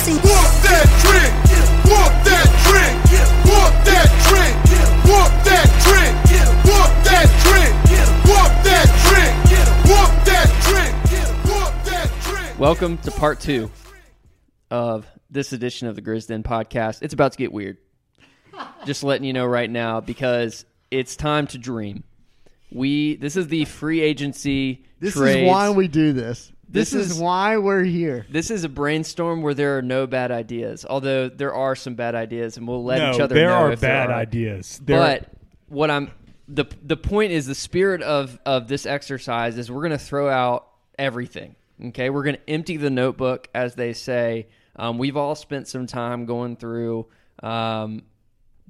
see Walk that drink, walk that drink, walk that drink, walk that drink, walk that drink, walk that drink, walk that drink, walk that drink. Welcome to part two of this edition of the Grizzden podcast. It's about to get weird. Just letting you know right now because it's time to dream. We this is the free agency. This trades. is why we do this. This, This is, is- why we're here. This is a brainstorm where there are no bad ideas. Although there are some bad ideas, and we'll let no, each other there know are if bad there are. ideas. There But what I'm the the point is the spirit of of this exercise is we're going to throw out everything. Okay, we're going to empty the notebook, as they say. Um, we've all spent some time going through um,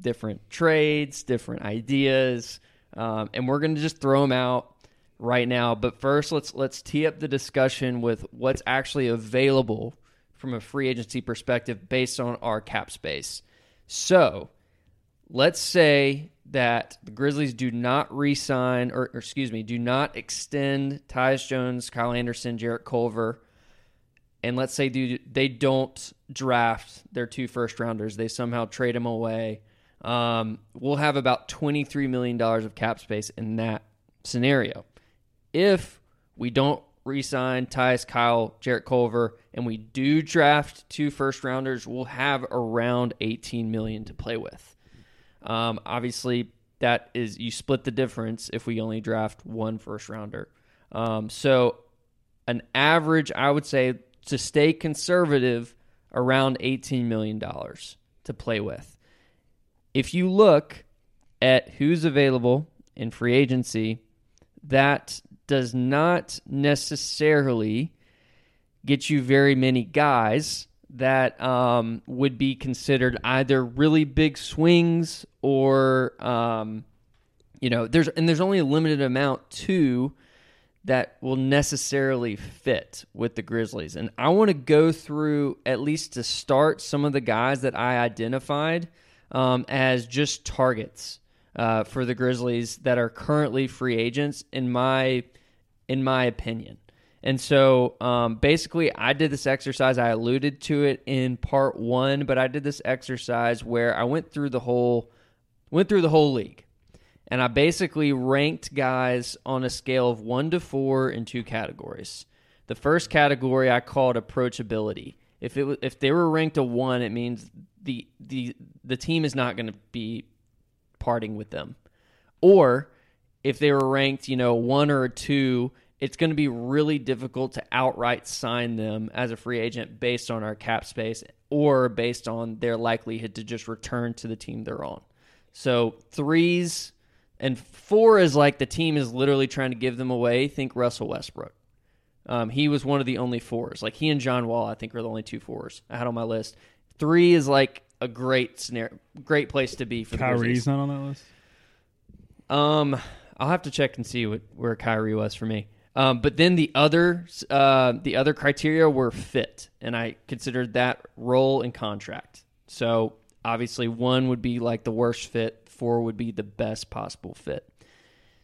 different trades, different ideas, um, and we're going to just throw them out right now. But first, let's let's tee up the discussion with what's actually available from a free agency perspective based on our cap space. So, let's say that the Grizzlies do not re-sign or, or excuse me, do not extend Tyus Jones, Kyle Anderson, Jarrett Culver, and let's say do, they don't draft their two first rounders, they somehow trade them away. Um, we'll have about twenty three million dollars of cap space in that scenario. If we don't re-sign Tyus, Kyle, Jarrett Culver, and we do draft two first rounders, we'll have around eighteen million to play with. Um, obviously, that is you split the difference if we only draft one first rounder. Um, so, an average, I would say, to stay conservative, around eighteen million dollars to play with. If you look at who's available in free agency, that does not necessarily get you very many guys that um, would be considered either really big swings or um, you know there's and there's only a limited amount too that will necessarily fit with the Grizzlies. And I want to go through at least to start some of the guys that I identified um, as just targets uh, for the Grizzlies that are currently free agents in my in my opinion. And so um, basically, I did this exercise. I alluded to it in part one, but I did this exercise where I went through the whole went through the whole league, and I basically ranked guys on a scale of one to four in two categories. The first category I called approachability. If it was, if they were ranked a one, it means the the the team is not going to be parting with them. Or if they were ranked, you know, one or two, it's going to be really difficult to outright sign them as a free agent based on our cap space or based on their likelihood to just return to the team they're on. So threes and four is like the team is literally trying to give them away. Think Russell Westbrook. Um, he was one of the only fours. Like he and John Wall, I think, are the only two fours I had on my list. Three is like a great scenario, great place to be for the Grizzlies. Kyrie's not on that list. Um, I'll have to check and see what, where Kyrie was for me. Um, but then the other, uh, the other criteria were fit, and I considered that role and contract. So obviously, one would be like the worst fit, four would be the best possible fit.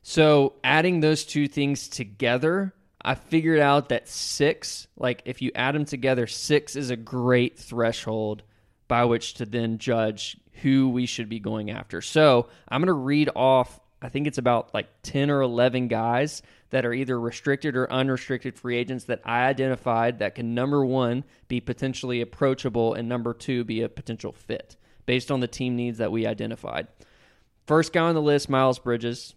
So adding those two things together, I figured out that six, like if you add them together, six is a great threshold by which to then judge who we should be going after. So I'm going to read off, I think it's about like 10 or 11 guys that are either restricted or unrestricted free agents that I identified that can, number one, be potentially approachable, and number two, be a potential fit based on the team needs that we identified. First guy on the list, Miles Bridges.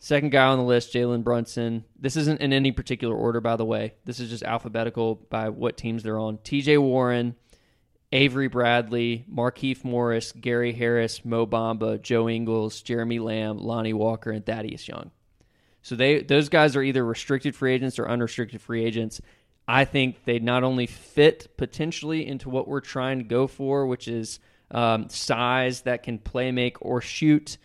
Second guy on the list, Jalen Brunson. This isn't in any particular order, by the way. This is just alphabetical by what teams they're on. TJ Warren, Avery Bradley, Markieff Morris, Gary Harris, Mo Bamba, Joe Ingles, Jeremy Lamb, Lonnie Walker, and Thaddeus Young. So they those guys are either restricted free agents or unrestricted free agents. I think they not only fit potentially into what we're trying to go for, which is um, size that can play make or shoot,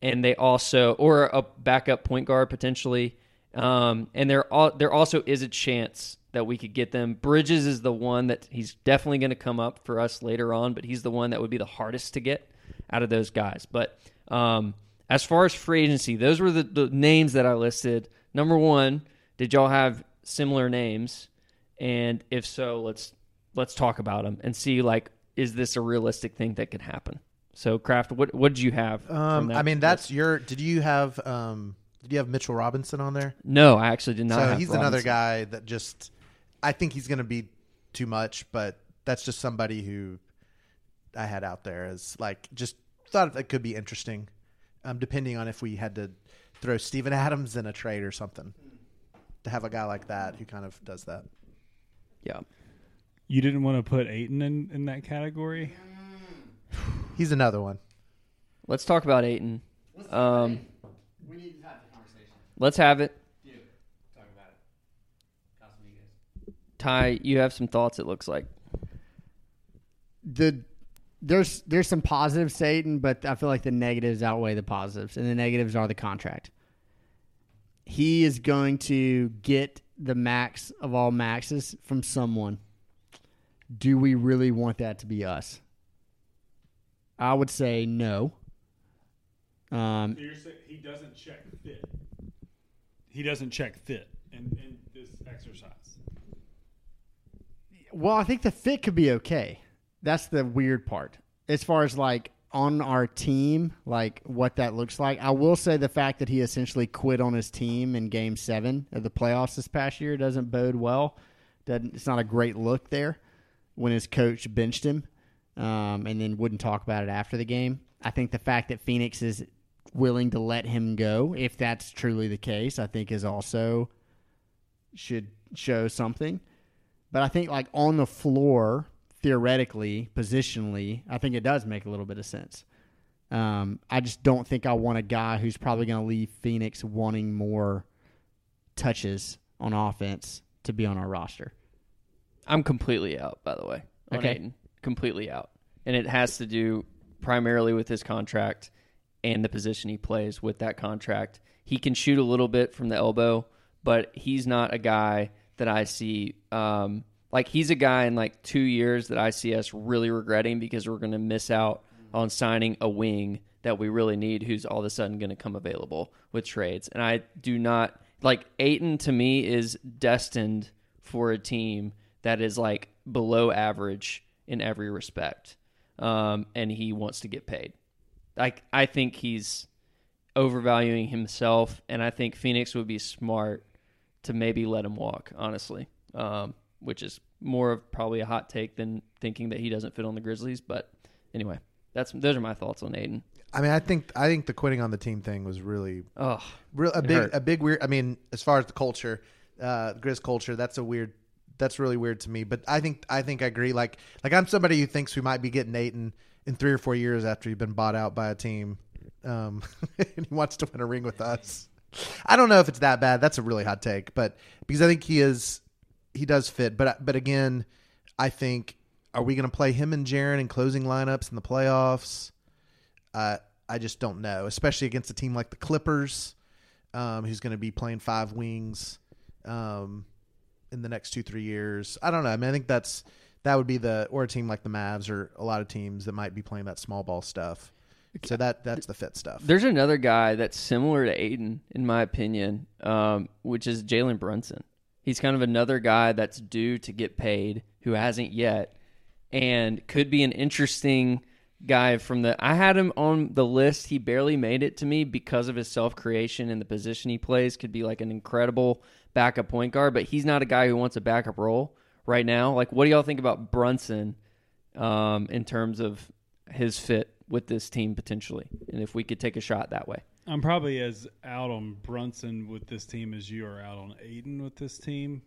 and they also or a backup point guard potentially. Um, and there there also is a chance that we could get them. Bridges is the one that he's definitely going to come up for us later on, but he's the one that would be the hardest to get out of those guys. But um, as far as free agency, those were the, the names that I listed. Number one, did y'all have similar names? And if so, let's let's talk about them and see like is this a realistic thing that could happen. So Kraft, what what did you have? Um, I mean, list? that's your. Did you have um? Did you have Mitchell Robinson on there? no, I actually did not. so have he's another guy that just. I think he's going to be too much, but that's just somebody who I had out there as like just thought it could be interesting, um, depending on if we had to throw Steven Adams in a trade or something. To have a guy like that who kind of does that. Yeah, You didn't want to put Ayton in, in that category? He's another one. let's talk about Ayton. Um, We need to have the conversation. let's have it. Talk about it. Casamigos. Ty, you have some thoughts. It looks like. The there's there's some positives, Satan, but I feel like the negatives outweigh the positives, and the negatives are the contract. He is going to get the max of all maxes from someone. Do we really want that to be us? I would say no. Um, you're saying he doesn't check fit. He doesn't check fit in, in this exercise. Well, I think the fit could be okay. That's the weird part. As far as like on our team, like what that looks like. I will say the fact that he essentially quit on his team in game seven of the playoffs this past year doesn't bode well. Doesn't it's not a great look there when his coach benched him um, and then wouldn't talk about it after the game. I think the fact that Phoenix is willing to let him go, if that's truly the case, I think is also should show something. But I think like on the floor, theoretically, positionally, I think it does make a little bit of sense. Um, I just don't think I want a guy who's probably going to leave Phoenix wanting more touches on offense to be on our roster. I'm completely out, by the way. Okay. Ayton. Completely out. And it has to do primarily with his contract and the position he plays with that contract. He can shoot a little bit from the elbow, but he's not a guy that I see. Um, like, he's a guy in like two years that I see us really regretting because we're going to miss out on signing a wing that we really need who's all of a sudden going to come available with trades. And I do not like Ayton to me is destined for a team that is like below average in every respect. Um, and he wants to get paid. Like I think he's overvaluing himself, and I think Phoenix would be smart to maybe let him walk. Honestly, um, which is more of probably a hot take than thinking that he doesn't fit on the Grizzlies. But anyway, that's those are my thoughts on Ayton. I mean, I think I think the quitting on the team thing was really Oh, real a big hurt. a big weird. I mean, as far as the culture, uh, Grizz culture, that's a weird. That's really weird to me. But I think I think I agree. Like like I'm somebody who thinks we might be getting Ayton in three or four years after he's been bought out by a team, um, and he wants to win a ring with us. I don't know if it's that bad. That's a really hot take, but because I think he is, he does fit. But but again, I think are we going to play him and Jaren in closing lineups in the playoffs? Uh, I just don't know, especially against a team like the Clippers, um, who's going to be playing five wings um, in the next two three years. I don't know. I mean, I think that's that would be the or a team like the Mavs or a lot of teams that might be playing that small ball stuff. So that that's the fit stuff. There's another guy that's similar to Ayton, in my opinion, um, which is Jalen Brunson. He's kind of another guy that's due to get paid who hasn't yet, and could be an interesting guy from the. I had him on the list. He barely made it to me because of his self creation and the position he plays. Could be like an incredible backup point guard, but he's not a guy who wants a backup role right now. Like, what do y'all think about Brunson um, in terms of his fit with this team potentially, and if we could take a shot that way. I'm probably as out on Brunson with this team as you are out on Ayton with this team.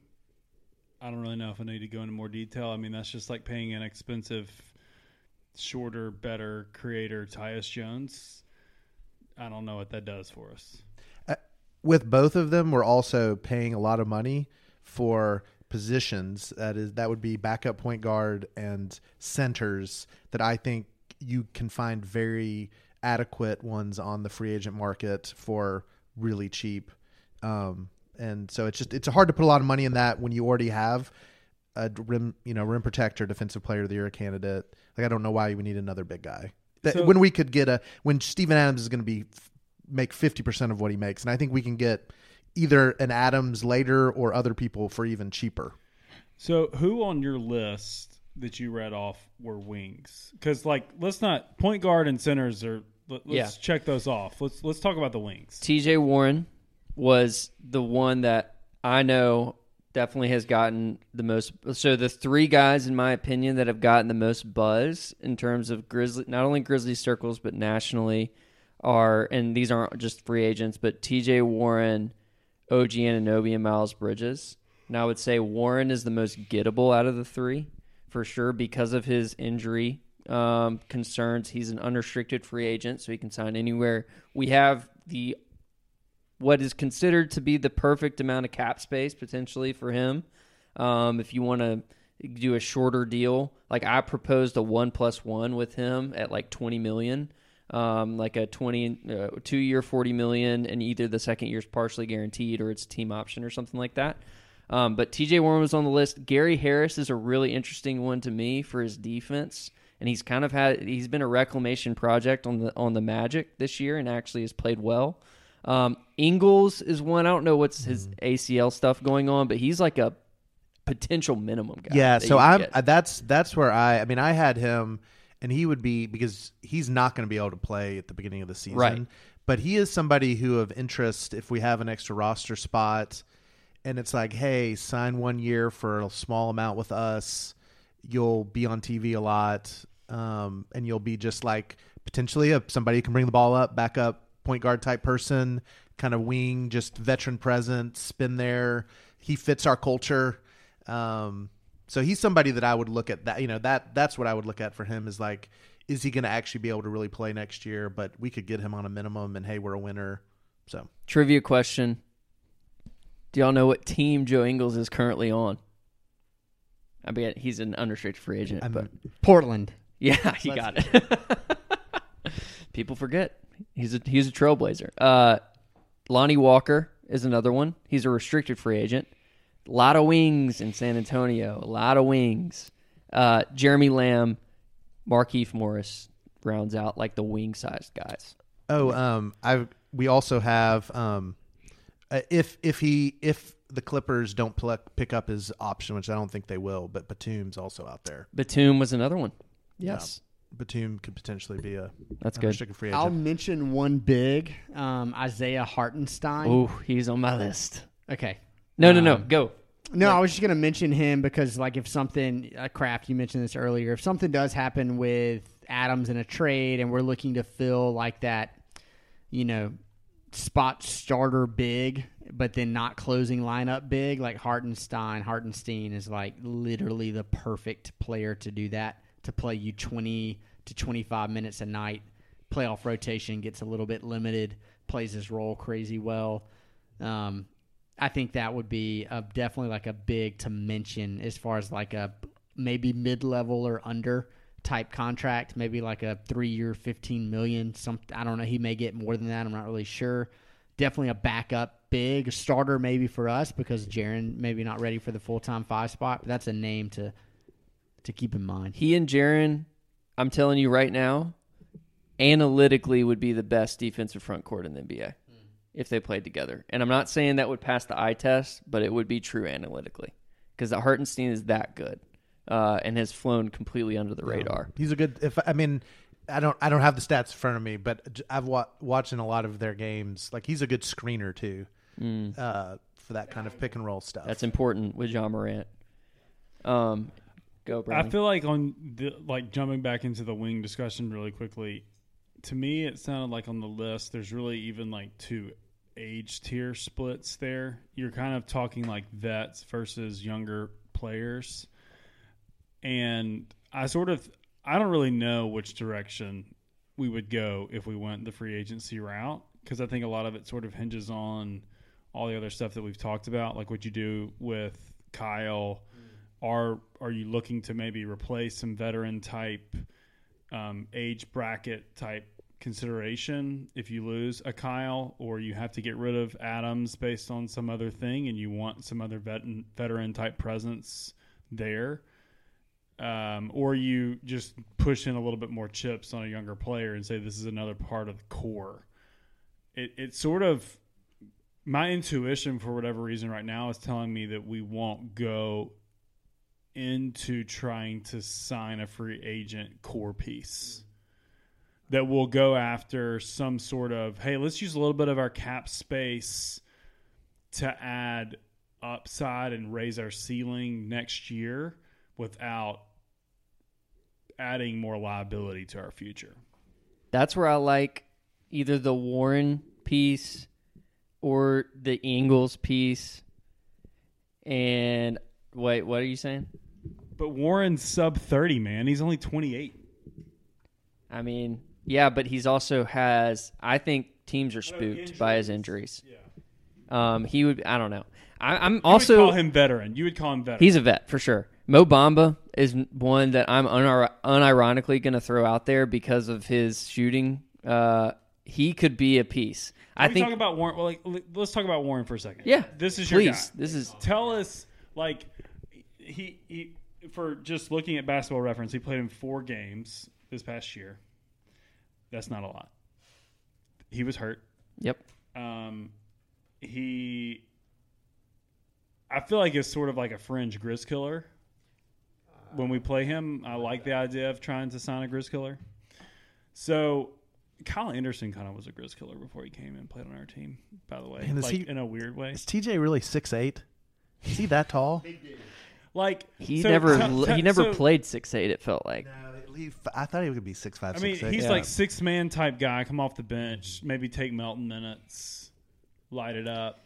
I don't really know if I need to go into more detail. I mean, that's just like paying an expensive, shorter, better creator, Tyus Jones. I don't know what that does for us. Uh, with both of them, we're also paying a lot of money for positions that is that would be backup point guard and centers that I think you can find very adequate ones on the free agent market for really cheap. Um, and so it's just it's hard to put a lot of money in that when you already have a rim you know rim protector defensive player of the year candidate. Like I don't know why we need another big guy. That, So- when we could get a when Steven Adams is going to be make 50% of what he makes and I think we can get either an Adams later or other people for even cheaper. So, who on your list that you read off were wings? Because, like, let's not point guard and centers are. Let, us Yeah. check those off. Let's let's talk about the wings. TJ Warren was the one that I know definitely has gotten the most. So the three guys, in my opinion, that have gotten the most buzz in terms of Grizzly, not only Grizzly circles but nationally, are and these aren't just free agents, but TJ Warren, OG Anunoby, and Miles Bridges. And I would say Warren is the most gettable out of the three for sure because of his injury um, concerns. He's an unrestricted free agent, so he can sign anywhere. We have the what is considered to be the perfect amount of cap space potentially for him. Um, if you want to do a shorter deal, like I proposed a one plus one with him at like twenty million, um, like a twenty uh, two year forty million, and either the second year is partially guaranteed or it's team option or something like that. Um, but TJ Warren was on the list. Gary Harris is a really interesting one to me for his defense, and he's kind of had he's been a reclamation project on the on the Magic this year, and actually has played well. Um, Ingles is one. I don't know what's his ACL stuff going on, but he's like a potential minimum guy. Yeah, so I'm get. uh, that's that's where I I mean I had him and he would be because he's not going to be able to play at the beginning of the season. Right. But he is somebody who of interest if we have an extra roster spot and it's like, "Hey, sign 1 year for a small amount with us. You'll be on TV a lot um and you'll be just like potentially a somebody who can bring the ball up, back up point guard type person, kind of wing, just veteran presence, been there. He fits our culture. Um, so he's somebody that I would look at that, you know, that that's what I would look at for him is like, is he going to actually be able to really play next year? But we could get him on a minimum and hey, we're a winner. So Trivia question: Do y'all know what team Joe Ingles is currently on? I bet he's an unrestricted free agent, I'm- but Portland. Yeah, he got it. People forget he's a he's a trailblazer. Uh, Lonnie Walker is another one. He's a restricted free agent. A lot of wings in San Antonio. A lot of wings. Uh, Jeremy Lamb, Markieff Morris rounds out like the wing sized guys. Oh, um, I we also have um, uh, if if he if the Clippers don't pluck, pick up his option, which I don't think they will, but Batum's also out there. Batum was another one. Yes, Batum could potentially be a That's good. unrestricted free agent. I'll mention one big, um, Isaiah Hartenstein. Oh, he's on my list. Okay. No, no, no. Um, Go. No, I was just gonna mention him because, like, if something, uh, Kraft, you mentioned this earlier. If something does happen with Adams in a trade, and we're looking to fill like that, you know, spot starter big, but then not closing lineup big, like Hartenstein, Hartenstein is like literally the perfect player to do that. To play you twenty to twenty five minutes a night, playoff rotation gets a little bit limited, plays his role crazy well. Um, I think that would be a, definitely like a big to mention as far as like a maybe mid level or under type contract, maybe like a three year, fifteen million. Some I don't know. He may get more than that. I'm not really sure. Definitely a backup, big starter maybe for us because Jaren maybe not ready for the full time five spot. But that's a name to to keep in mind. He and Jaren, I'm telling you right now, analytically would be the best defensive front court in the NBA hmm. if they played together. And I'm not saying that would pass the eye test, but it would be true analytically because the Hartenstein is that good uh, and has flown completely under the radar. He's a good. If I mean, I don't I don't have the stats in front of me, but I've wa- watching a lot of their games. Like he's a good screener too, uh, for that kind of pick and roll stuff. That's important with Ja Morant. Um, go, I feel like on the like jumping back into the wing discussion really quickly. To me, it sounded like on the list there's really even like two age tier splits there. You're kind of talking like vets versus younger players, and I sort of I don't really know which direction we would go if we went the free agency route because I think a lot of it sort of hinges on all the other stuff that we've talked about, like what you do with Kyle. Are are you looking to maybe replace some veteran type um, age bracket type consideration if you lose a Kyle, or you have to get rid of Adams based on some other thing, and you want some other vet- veteran type presence there, um, or you just push in a little bit more chips on a younger player and say this is another part of the core. It it sort of my intuition for whatever reason right now is telling me that we won't go into trying to sign a free agent core piece that will go after some sort of hey, let's use a little bit of our cap space to add upside and raise our ceiling next year without adding more liability to our future. That's where I like either the Warren piece or the Ingles piece. And wait, what are you saying? But Warren's sub 30, man. He's only 28. I mean, yeah, but he's also has. I think teams are spooked by his injuries. Um, he would. I don't know. I, I'm You would also. call him veteran. You would call him veteran. He's a vet for sure. Mo Bamba is one that I'm unir- unironically going to throw out there because of his shooting. Uh, he could be a piece. I Can we think. talk about Warren. Well, like, let's talk about Warren for a second. yeah, this is your guy. This is Tell us, like, he, he for just looking at basketball reference, he played in four games this past year. That's not a lot. He was hurt. yep. Um, he, I feel like it's sort of like a fringe Grizz killer. When we play him, I like the idea of trying to sign a Grizz killer. So, Kyle Anderson kind of was a Grizz killer before he came and played on our team. By the way, And like he- in a weird way. Is TJ really six eight? Is he that tall? Like He so- never. so- he never so- played six eight. It felt like. I thought he would be six five, I mean, six six. he's Yeah. like six man type guy. Come off the bench, maybe take Melton minutes, light it up.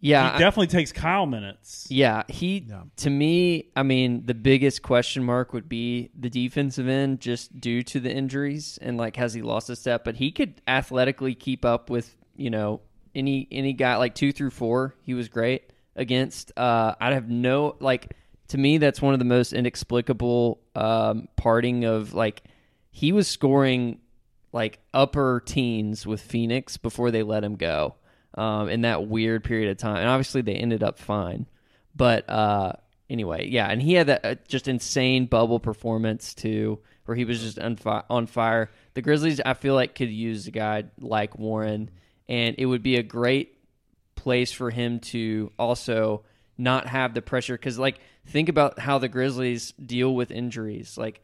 Yeah, he I- definitely takes Kyle minutes. Yeah, he Yeah. to me, I mean, the biggest question mark would be the defensive end just due to the injuries and like has he lost a step, but he could athletically keep up with, you know, any any guy like 2 through 4, he was great against uh I have no like to me that's one of the most inexplicable um parting of like he was scoring like upper teens with Phoenix before they let him go um, in that weird period of time. And obviously they ended up fine. But uh, anyway, yeah. And he had that uh, just insane bubble performance too, where he was just on, fi- on fire. The Grizzlies, I feel like, could use a guy like Warren, and it would be a great place for him to also not have the pressure because like think about how the grizzlies deal with injuries like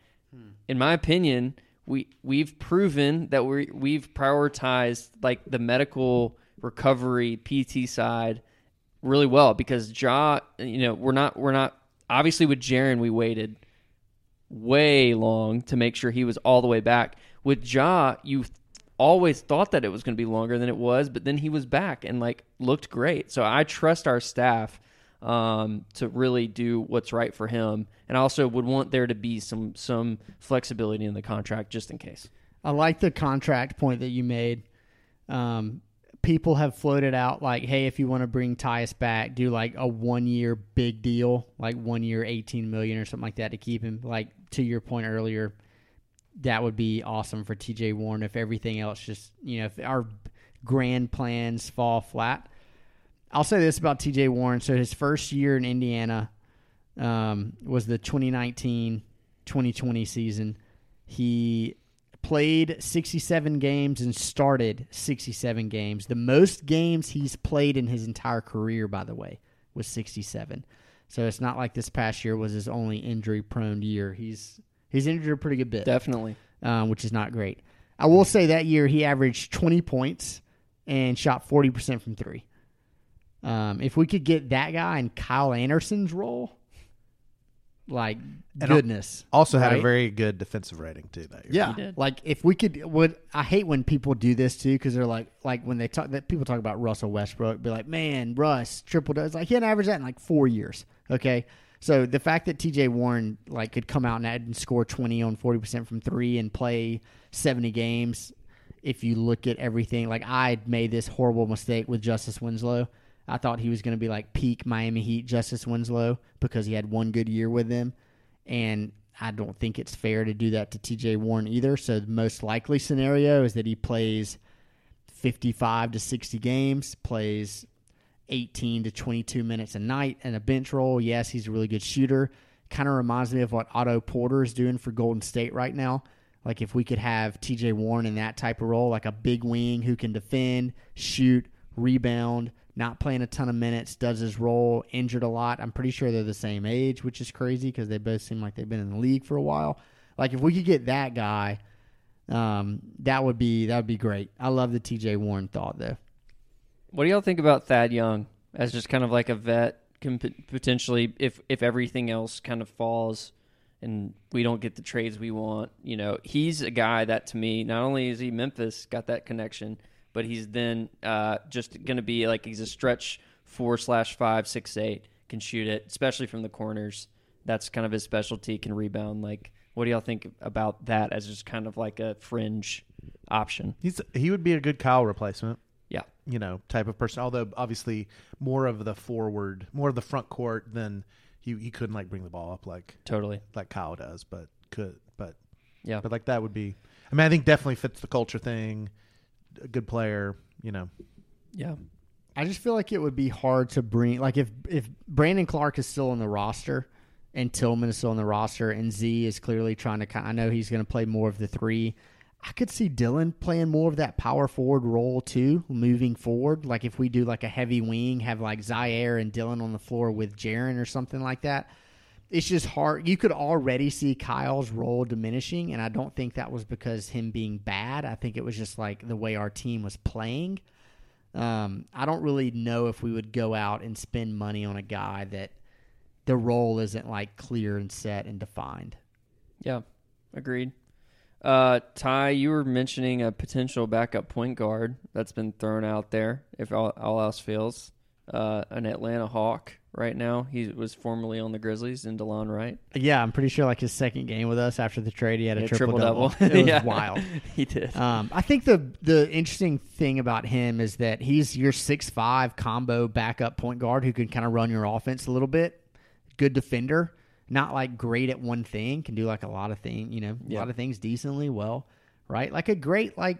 in my opinion we we've proven that we we've prioritized like the medical recovery pt side really well because ja you know we're not we're not obviously with Jaren we waited way long to make sure he was all the way back. With Ja, you always thought that it was going to be longer than it was, but then he was back and like looked great. So I trust our staff um, to really do what's right for him, and also would want there to be some some flexibility in the contract just in case. I like the contract point that you made. Um, people have floated out like, hey, if you want to bring Tyus back, do like a one year big deal, like one year, eighteen million or something like that to keep him. Like to your point earlier, that would be awesome for TJ Warren if everything else just you know if our grand plans fall flat. I'll say this about TJ Warren. So his first year in Indiana um, was the 2019-2020 season. He played 67 games and started 67 games. The most games he's played in his entire career, by the way, was 67. So it's not like this past year was his only injury-prone year. He's he's injured a pretty good bit Definitely. um, which is not great. I will say that year he averaged 20 points and shot 40% from three. Um, if we could get that guy in Kyle Anderson's role, like al- goodness. Also had a very good defensive rating too that year. Yeah, like if we could, would I hate when people do this too because they're like, like when they talk that people talk about Russell Westbrook, be like, man, Russ triple doubles, like he hadn't averaged that in like four years. Okay, so the fact that T.J. Warren like could come out and, add and score twenty on forty percent from three and play seventy games, if you look at everything, like I made this horrible mistake with Justice Winslow. I thought he was going to be like peak Miami Heat Justice Winslow because he had one good year with them, and I don't think it's fair to do that to TJ Warren either. So the most likely scenario is that he plays 55 to 60 games, plays 18 to 22 minutes a night and a bench role. Yes, he's a really good shooter. Kind of reminds me of what Otto Porter is doing for Golden State right now. Like if we could have TJ Warren in that type of role, like a big wing who can defend, shoot, rebound, not playing a ton of minutes, does his role, injured a lot. I'm pretty sure they're the same age, which is crazy because they both seem like they've been in the league for a while. Like if we could get that guy, um, that would be that would be great. I love the TJ Warren thought though. What do y'all think about Thad Young as just kind of like a vet, potentially if if everything else kind of falls and we don't get the trades we want, you know, he's a guy that to me not only is he Memphis got that connection, but he's then uh, just going to be like he's a stretch four slash five six eight can shoot it, especially from the corners. That's kind of his specialty. Can rebound. Like, what do y'all think about that as just kind of like a fringe option? He's he would be a good Kyle replacement. Yeah. you know, type of person. Although obviously more of the forward, more of the front court than he he couldn't like bring the ball up like Totally. like Kyle does, but could but Yeah. but like that would be. I mean, I think definitely fits the culture thing. A good player, you know. Yeah. I just feel like it would be hard to bring like if if Brandon Clarke is still on the roster and Tillman is still on the roster and Z is clearly trying to kind I know he's going to play more of the 3. I could see Dillon playing more of that power forward role too moving forward like if we do like a heavy wing have like Ziaire and Dillon on the floor with Jaren or something like that. It's just hard. You could already see Kyle's role diminishing and I don't think that was because him being bad. I think it was just like the way our team was playing. Um, I don't really know if we would go out and spend money on a guy that the role isn't like clear and set and defined. Yeah, agreed. Uh, Ty, you were mentioning a potential backup point guard that's been thrown out there. If all, all else fails, uh, an Atlanta Hawk right now. He was formerly on the Grizzlies in Delon Wright. Yeah, I'm pretty sure like his second game with us after the trade, he had a Yeah, triple double. It was Yeah. wild. he did. Um, I think the the interesting thing about him is that he's your six five combo backup point guard who can kind of run your offense a little bit. Good defender, not like great at one thing, can do like a lot of things, you know, a Yeah. lot of things decently well, right? Like a great like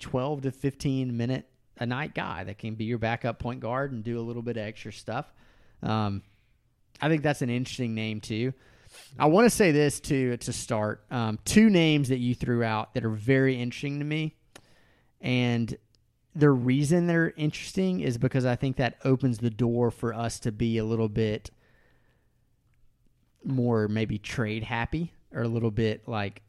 twelve to fifteen minute a night guy that can be your backup point guard and do a little bit of extra stuff. Um, I think that's an interesting name too. I want to say this to to start. Um, two names that you threw out that are very interesting to me, and the reason they're interesting is because I think that opens the door for us to be a little bit more maybe trade happy or a little bit like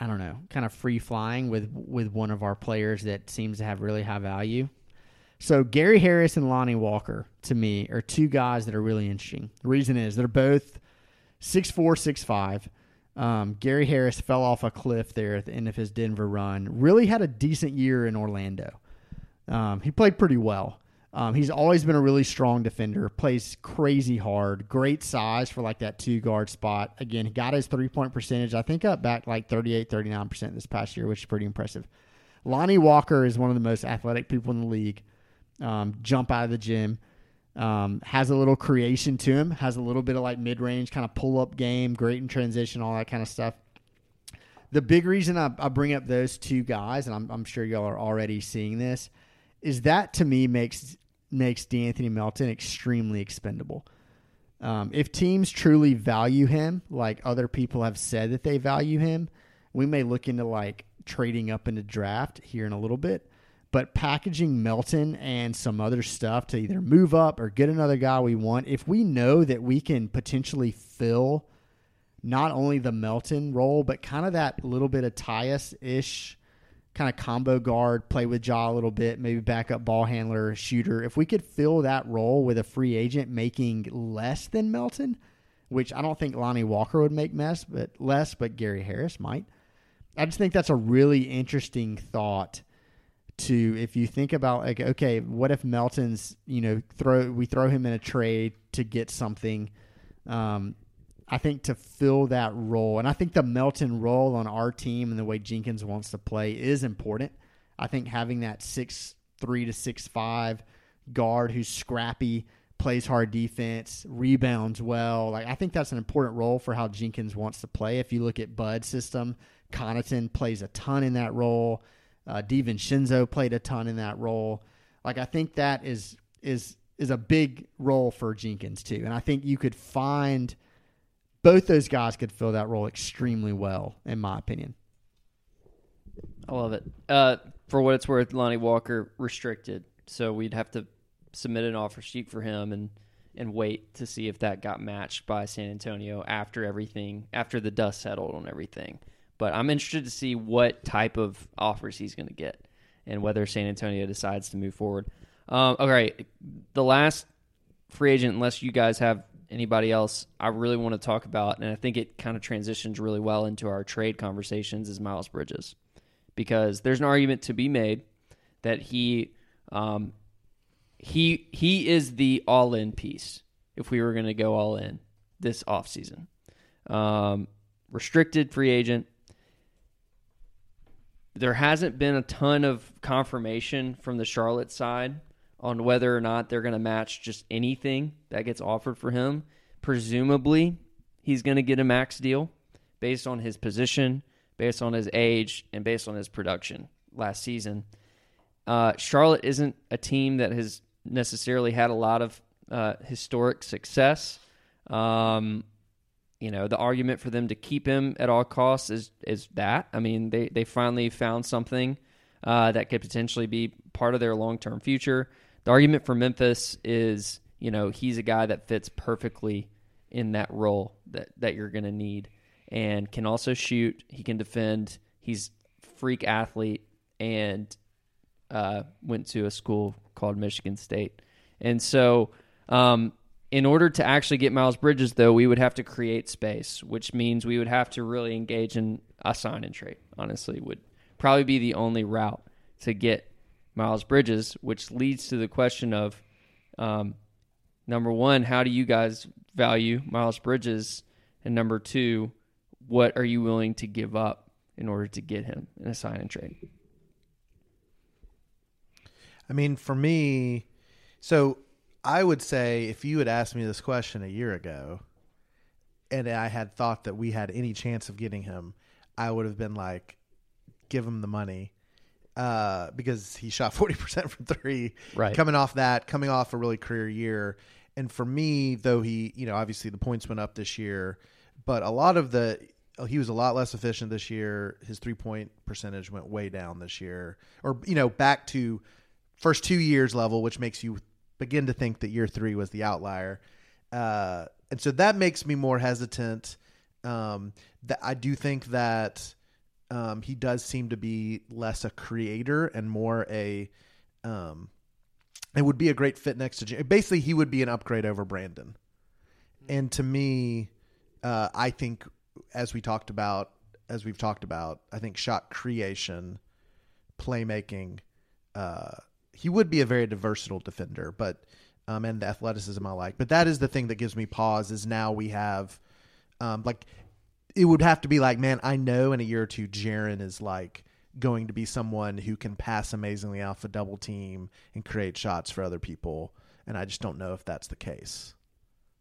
I don't know, kind of free flying with with one of our players that seems to have really high value. So Gary Harris and Lonnie Walker to me are two guys that are really interesting. The reason is they're both six four, six five. Um, Gary Harris fell off a cliff there at the end of his Denver run. Really had a decent year in Orlando. Um, he played pretty well. Um, he's always been a really strong defender. Plays crazy hard. Great size for like that two guard spot. Again, he got his three point percentage. I think up back like 38, 39 percent this past year, which is pretty impressive. Lonnie Walker is one of the most athletic people in the league. Um, jump out of the gym. Um, has a little creation to him. Has a little bit of like mid range kind of pull up game. Great in transition, all that kind of stuff. The big reason I, I bring up those two guys, and I'm, I'm sure y'all are already seeing this, is that to me makes makes De'Anthony Melton extremely expendable. Um, if teams truly value him, like other people have said that they value him, we may look into like trading up in the draft here in a little bit. But packaging Melton and some other stuff to either move up or get another guy we want, if we know that we can potentially fill not only the Melton role, but kind of that little bit of Tyus ish kind of combo guard, play with Ja a little bit, maybe backup ball handler, shooter. If we could fill that role with a free agent making less than Melton, which I don't think Lonnie Walker would make mess, but less, but Gary Harris might. I just think that's a really interesting thought to if you think about like okay, what if Melton's, you know, throw we throw him in a trade to get something um I think to fill that role, and I think the Melton role on our team and the way Jenkins wants to play is important. I think having that six three to six five guard who's scrappy, plays hard defense, rebounds well. Like I think that's an important role for how Jenkins wants to play. If you look at Bud's system, Connaughton plays a ton in that role. Uh, Shinzo played a ton in that role. Like I think that is is is a big role for Jenkins too, and I think you could find both those guys could fill that role extremely well, in my opinion. I love it. Uh, for what it's worth, Lonnie Walker restricted, so we'd have to submit an offer sheet for him and and wait to see if that got matched by San Antonio after everything after the dust settled on everything. But I'm interested to see what type of offers he's going to get and whether San Antonio decides to move forward. Um, all right, the last free agent, unless you guys have anybody else, I really want to talk about, and I think it kind of transitions really well into our trade conversations, is Miles Bridges, because there's an argument to be made that he um, he he is the all in piece if we were going to go all in this offseason. Um, restricted free agent. There hasn't been a ton of confirmation from the Charlotte side on whether or not they're going to match just anything that gets offered for him. Presumably, he's going to get a max deal based on his position, based on his age, and based on his production last season. Uh, Charlotte isn't a team that has necessarily had a lot of uh, historic success. Um, you know, the argument for them to keep him at all costs is is that. I mean, they they finally found something uh, that could potentially be part of their long term future. The argument for Memphis is, you know, he's a guy that fits perfectly in that role that that you're going to need, and can also shoot. He can defend. He's freak athlete and uh, went to a school called Michigan State. And so, um, in order to actually get Miles Bridges, though, we would have to create space, which means we would have to really engage in a sign and trade. Honestly, would probably be the only route to get Miles Bridges, which leads to the question of um, number one, how do you guys value Miles Bridges? And number two, what are you willing to give up in order to get him in a sign and trade? I mean, for me, so I would say if you had asked me this question a year ago and I had thought that we had any chance of getting him, I would have been like, give him the money. Uh, because he shot 40% from three. Right. Coming off that, coming off a really career year. And for me, though, he, you know, obviously the points went up this year, but a lot of the, he was a lot less efficient this year. His three point percentage went way down this year, or, you know, back to first two years level, which makes you begin to think that year three was the outlier. Uh, and so that makes me more hesitant. Um, that I do think that um, he does seem to be less a creator and more a. Um, it would be a great fit next to Jam- basically he would be an upgrade over Brandon, and to me, uh, I think as we talked about, as we've talked about, I think shot creation, playmaking, uh, he would be a very versatile defender, but um, and the athleticism I like. But that is the thing that gives me pause. Is now we have, um, like, it would have to be like, man, I know in a year or two, Jaren is like going to be someone who can pass amazingly off a double team and create shots for other people, and I just don't know if that's the case.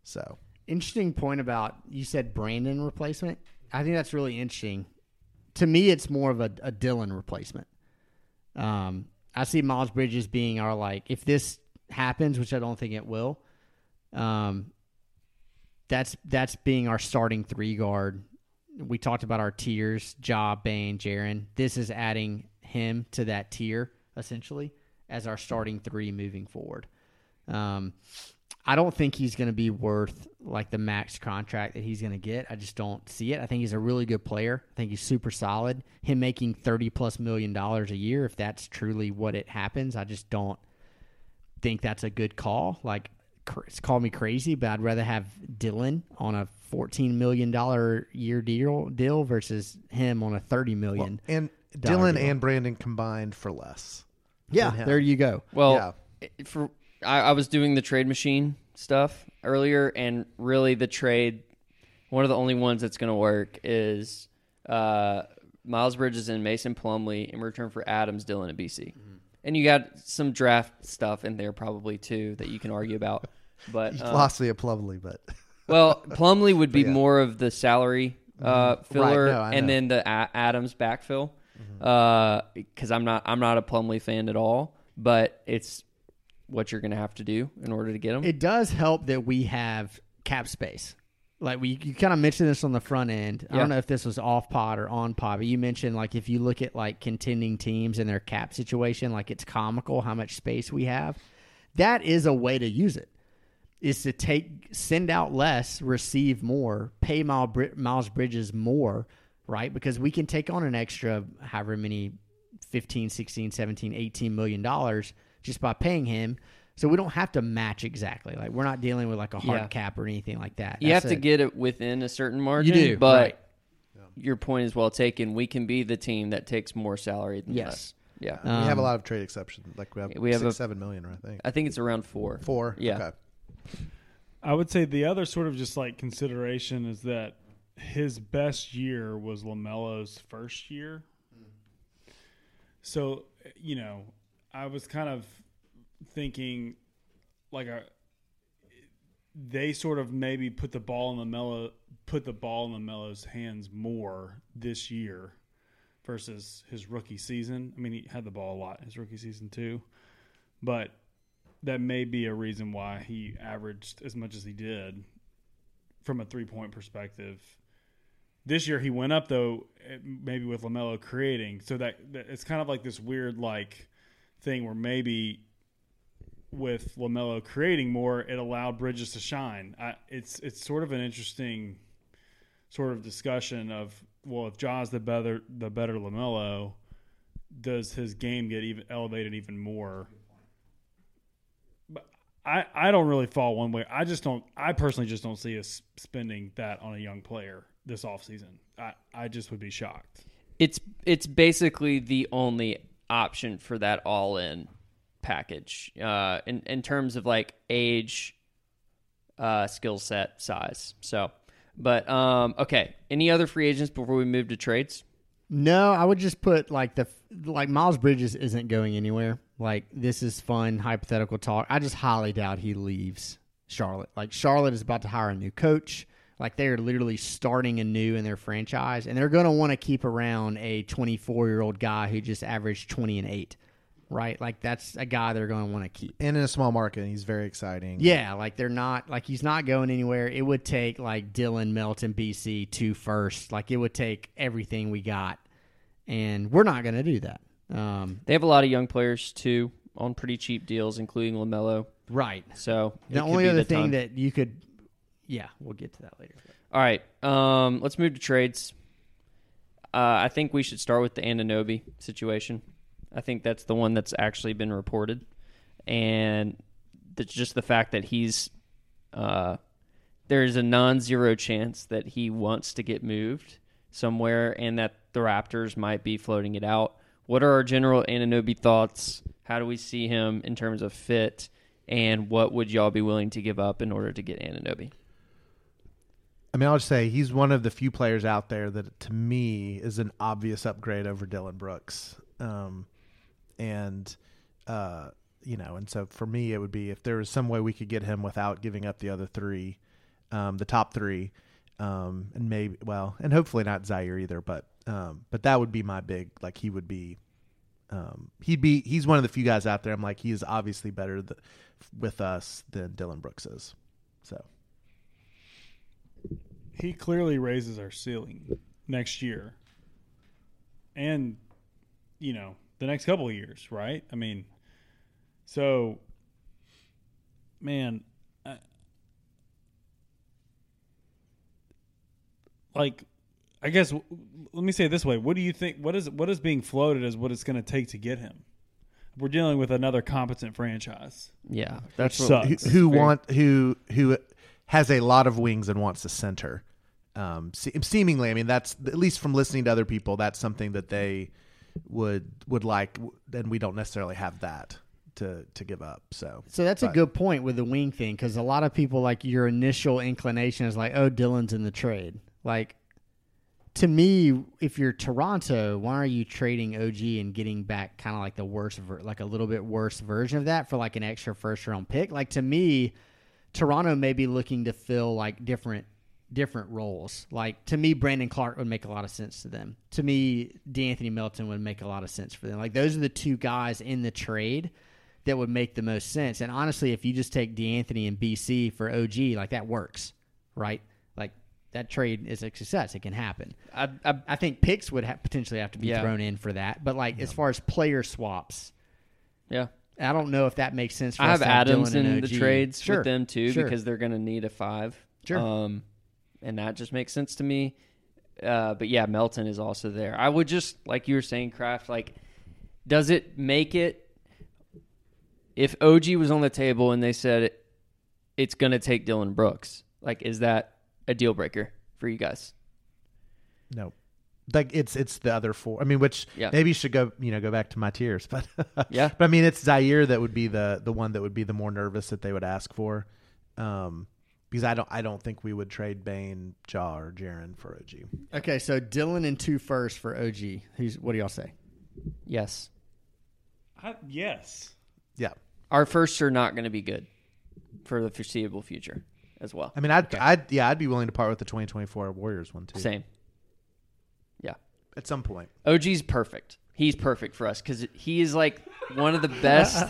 So Interesting point about you said Brandon replacement. I think that's really interesting. To me, it's more of a, a Dillon replacement. Um, I see Miles Bridges being our like if this happens, which I don't think it will. Um, that's that's being our starting three guard. We talked about our tiers: Job, Bane, Jaren. This is adding him to that tier essentially as our starting three moving forward. Um, I don't think he's going to be worth like the max contract that he's going to get. I just don't see it. I think he's a really good player. I think he's super solid. Him making 30 plus million dollars a year, if that's truly what it happens, I just don't think that's a good call. Like, cr- call me crazy, but I'd rather have Dillon on a 14 million dollar year deal deal versus him on a 30 million. and Dillon deal. and Brandon combined for less. yeah, there you go. Well, Yeah. for I, I was doing the trade machine stuff earlier, and really the trade, one of the only ones that's going to work is uh, Miles Bridges and Mason Plumlee in return for Adams, Dillon, and BC. And you got some draft stuff in there probably too that you can argue about. But You um, lost the Plumlee, but well, Plumlee would be yeah. more of the salary uh, filler, no, and know. then the a- Adams backfill. Because I'm not, I'm not a Plumlee fan at all, but it's what you're going to have to do in order to get them. It does help that we have cap space. like we you kind of mentioned this on the front end. I Yeah. don't know if this was off pod or on pod, but you mentioned like if you look at like contending teams and their cap situation, like it's comical how much space we have. That is a way to use it. Is to take send out less, receive more, pay Bri- Miles Bridges more, right? Because we can take on an extra however many 15, 16, 17, 18 million dollars just by paying him. So we don't have to match exactly. Like we're not dealing with like a hard Yeah. cap or anything like that. You That's have to it. get it within a certain margin. You do, but right. your point is well taken. We can be the team that takes more salary than Yes. less. Yeah, we have a Um, lot of trade exceptions. Like we have, we have six, a- seven million, I think. I think it's around four. Four. Yeah. Okay. I would say the other sort of just like consideration is that his best year was Lamelo's first year. So, you know, I was kind of thinking like a they sort of maybe put the ball in the Melo put the ball in the Melo's hands more this year versus his rookie season. I mean, he had the ball a lot his rookie season too, but that may be a reason why he averaged as much as he did from a three point perspective. This year he went up though, eh, maybe with Lamelo creating, so that, that it's kind of like this weird like thing where maybe with Lamelo creating more, it allowed Bridges to shine. I, it's it's sort of an interesting sort of discussion of well, if Ja's the better the better Lamelo, does his game get even elevated even more? But I I don't really fall one way. I just don't. I personally just don't see us spending that on a young player this offseason. I I just would be shocked. It's it's basically the only option for that all in package. Uh, in in terms of like age, uh, skill set, size. So, but um, okay. Any other free agents before we move to trades? No, I would just put like the like Miles Bridges isn't going anywhere. Like this is fun hypothetical talk. I just highly doubt he leaves Charlotte. Like Charlotte is about to hire a new coach. Like they are literally starting anew in their franchise, and they're going to want to keep around a 24 year old guy who just averaged 20 and eight, right? Like that's a guy they're going to want to keep. And in a small market, he's very exciting. Yeah, like they're not like he's not going anywhere. It would take like Dillon Melton BC two first. Like it would take everything we got, and we're not going to do that. Um, They have a lot of young players too on pretty cheap deals, including Lamelo. right. So The only other the thing time. that you could, yeah, we'll get to that later. All right, um, let's move to trades. Uh, I think we should start with the Anunoby situation. I think that's the one that's actually been reported, and that's just the fact that he's uh, there is a non-zero chance that he wants to get moved somewhere, and that the Raptors might be floating it out. What are our general Anunoby thoughts? How do we see him in terms of fit, and what would y'all be willing to give up in order to get Anunoby? I mean, I'll just say he's one of the few players out there that, to me, is an obvious upgrade over Dillon Brooks. Um, and, uh, you know, and so for me, it would be if there was some way we could get him without giving up the other three, um, the top three, um, and maybe, well, and hopefully not Ziaire either, but, um, but that would be my big, like, he would be, um, he'd be, he's one of the few guys out there. I'm like, he is obviously better th- with us than Dillon Brooks is. So. He clearly raises our ceiling next year, and you know the next couple of years, right? I mean, so man, I, like I guess let me say it this way: What do you think? What is what is being floated as what it's going to take to get him? We're dealing with another competent franchise. Yeah, that's Which what, sucks. who, who want who who has a lot of wings and wants to center. Um, se- seemingly, I mean that's at least from listening to other people, that's something that they would would like, and we don't necessarily have that to to give up. So, So that's a good point with the wing thing because a lot of people like your initial inclination is like, oh, Dillon's in the trade. Like, to me, if you're Toronto, why are you trading OG and getting back kind of like the worst, ver- like a little bit worse version of that for like an extra first round pick? Like to me, Toronto may be looking to fill like different different roles. Like to me, Brandon Clarke would make a lot of sense to them. To me, De'Anthony Melton would make a lot of sense for them. Like those are the two guys in the trade that would make the most sense. And honestly, if you just take De'Anthony and BC for OG, like that works, right? Like that trade is a success. It can happen. I, I, I think picks would ha- potentially have to be Yeah. thrown in for that. But like as far as player swaps, yeah. I don't know if that makes sense. For I us have to Adams Dillon in and the OG. trades Sure. with them too Sure. because they're going to need a five. Sure. Um, and that just makes sense to me. Uh, but yeah, Melton is also there. I would just like you were saying, Kraft. Like, does it make it? If OG was on the table and they said it's going to take Dillon Brooks, like, is that a deal breaker for you guys? No. Like it's it's the other four. I mean, which Yeah. maybe should go you know go back to my tiers, but Yeah. But I mean, it's Ziaire that would be the the one that would be the more nervous that they would ask for, um, because I don't I don't think we would trade Bane, Ja, or Jaren for OG. Okay, so Dillon and two first for OG. Who's what do y'all say? Yes. I, yes. Yeah, Our firsts are not going to be good for the foreseeable future as well. I mean, I'd I'd yeah I'd be willing to part with the 2024 Warriors one too. Same. Yeah. at some point. OG's perfect. He's perfect for us because he is like one of the best.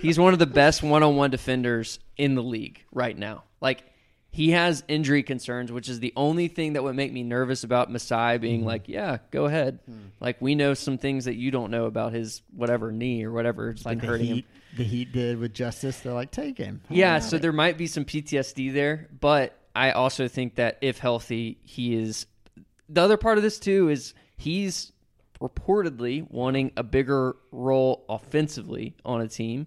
he's one of the best one-on-one defenders in the league right now. Like he has injury concerns, which is the only thing that would make me nervous about Masai being Mm-hmm. like, "Yeah, go ahead." Hmm. Like we know some things that you don't know about his whatever knee or whatever It's Like been hurting Heat, him. the Heat did with Justise. They're like, take him. Yeah, so there might be some PTSD there, but I also think that if healthy, he is. The other part of this too is he's reportedly wanting a bigger role offensively on a team,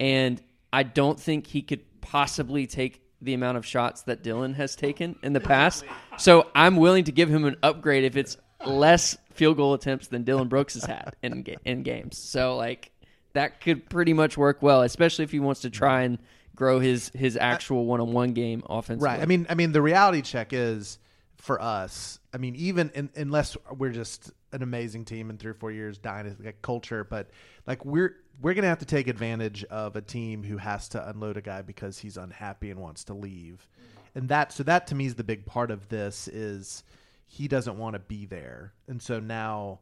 and I don't think he could possibly take the amount of shots that Dillon has taken in the past. So I'm willing to give him an upgrade if it's less field goal attempts than Dillon Brooks has had in in games. So like that could pretty much work well, especially if he wants to try and grow his his actual one on one game offensively. Right. I mean, I mean, the reality check is for us. I mean, even in, unless we're just an amazing team in three or four years, dynasty like culture, but like we're we're gonna have to take advantage of a team who has to unload a guy because he's unhappy and wants to leave, and that so that to me is the big part of this is he doesn't want to be there, and so now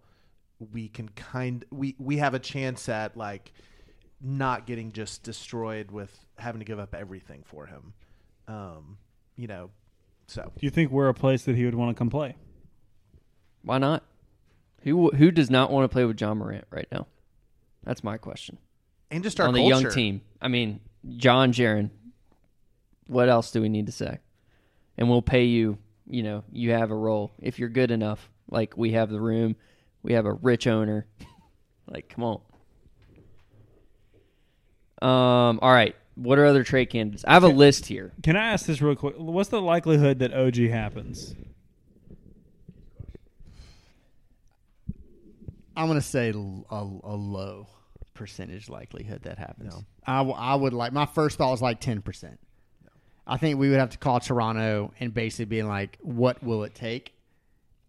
we can kind we we have a chance at like not getting just destroyed with having to give up everything for him. Um, you know, so Do you think we're a place that he would want to come play? Why not? Who who does not want to play with Ja Morant right now? That's my question. and just our on the culture. young team. I mean, Ja Jaren. What else do we need to say? And we'll pay you. You know, you have a role if you're good enough. Like we have the room, we have a rich owner. like, come on. Um. All right. What are other trade candidates? I have a list here. Can I ask this real quick? What's the likelihood that OG happens? I'm gonna say a low percentage likelihood that happens. I, w- I would like my first thought was like ten percent. I think we would have to call Toronto and basically be like, what will it take?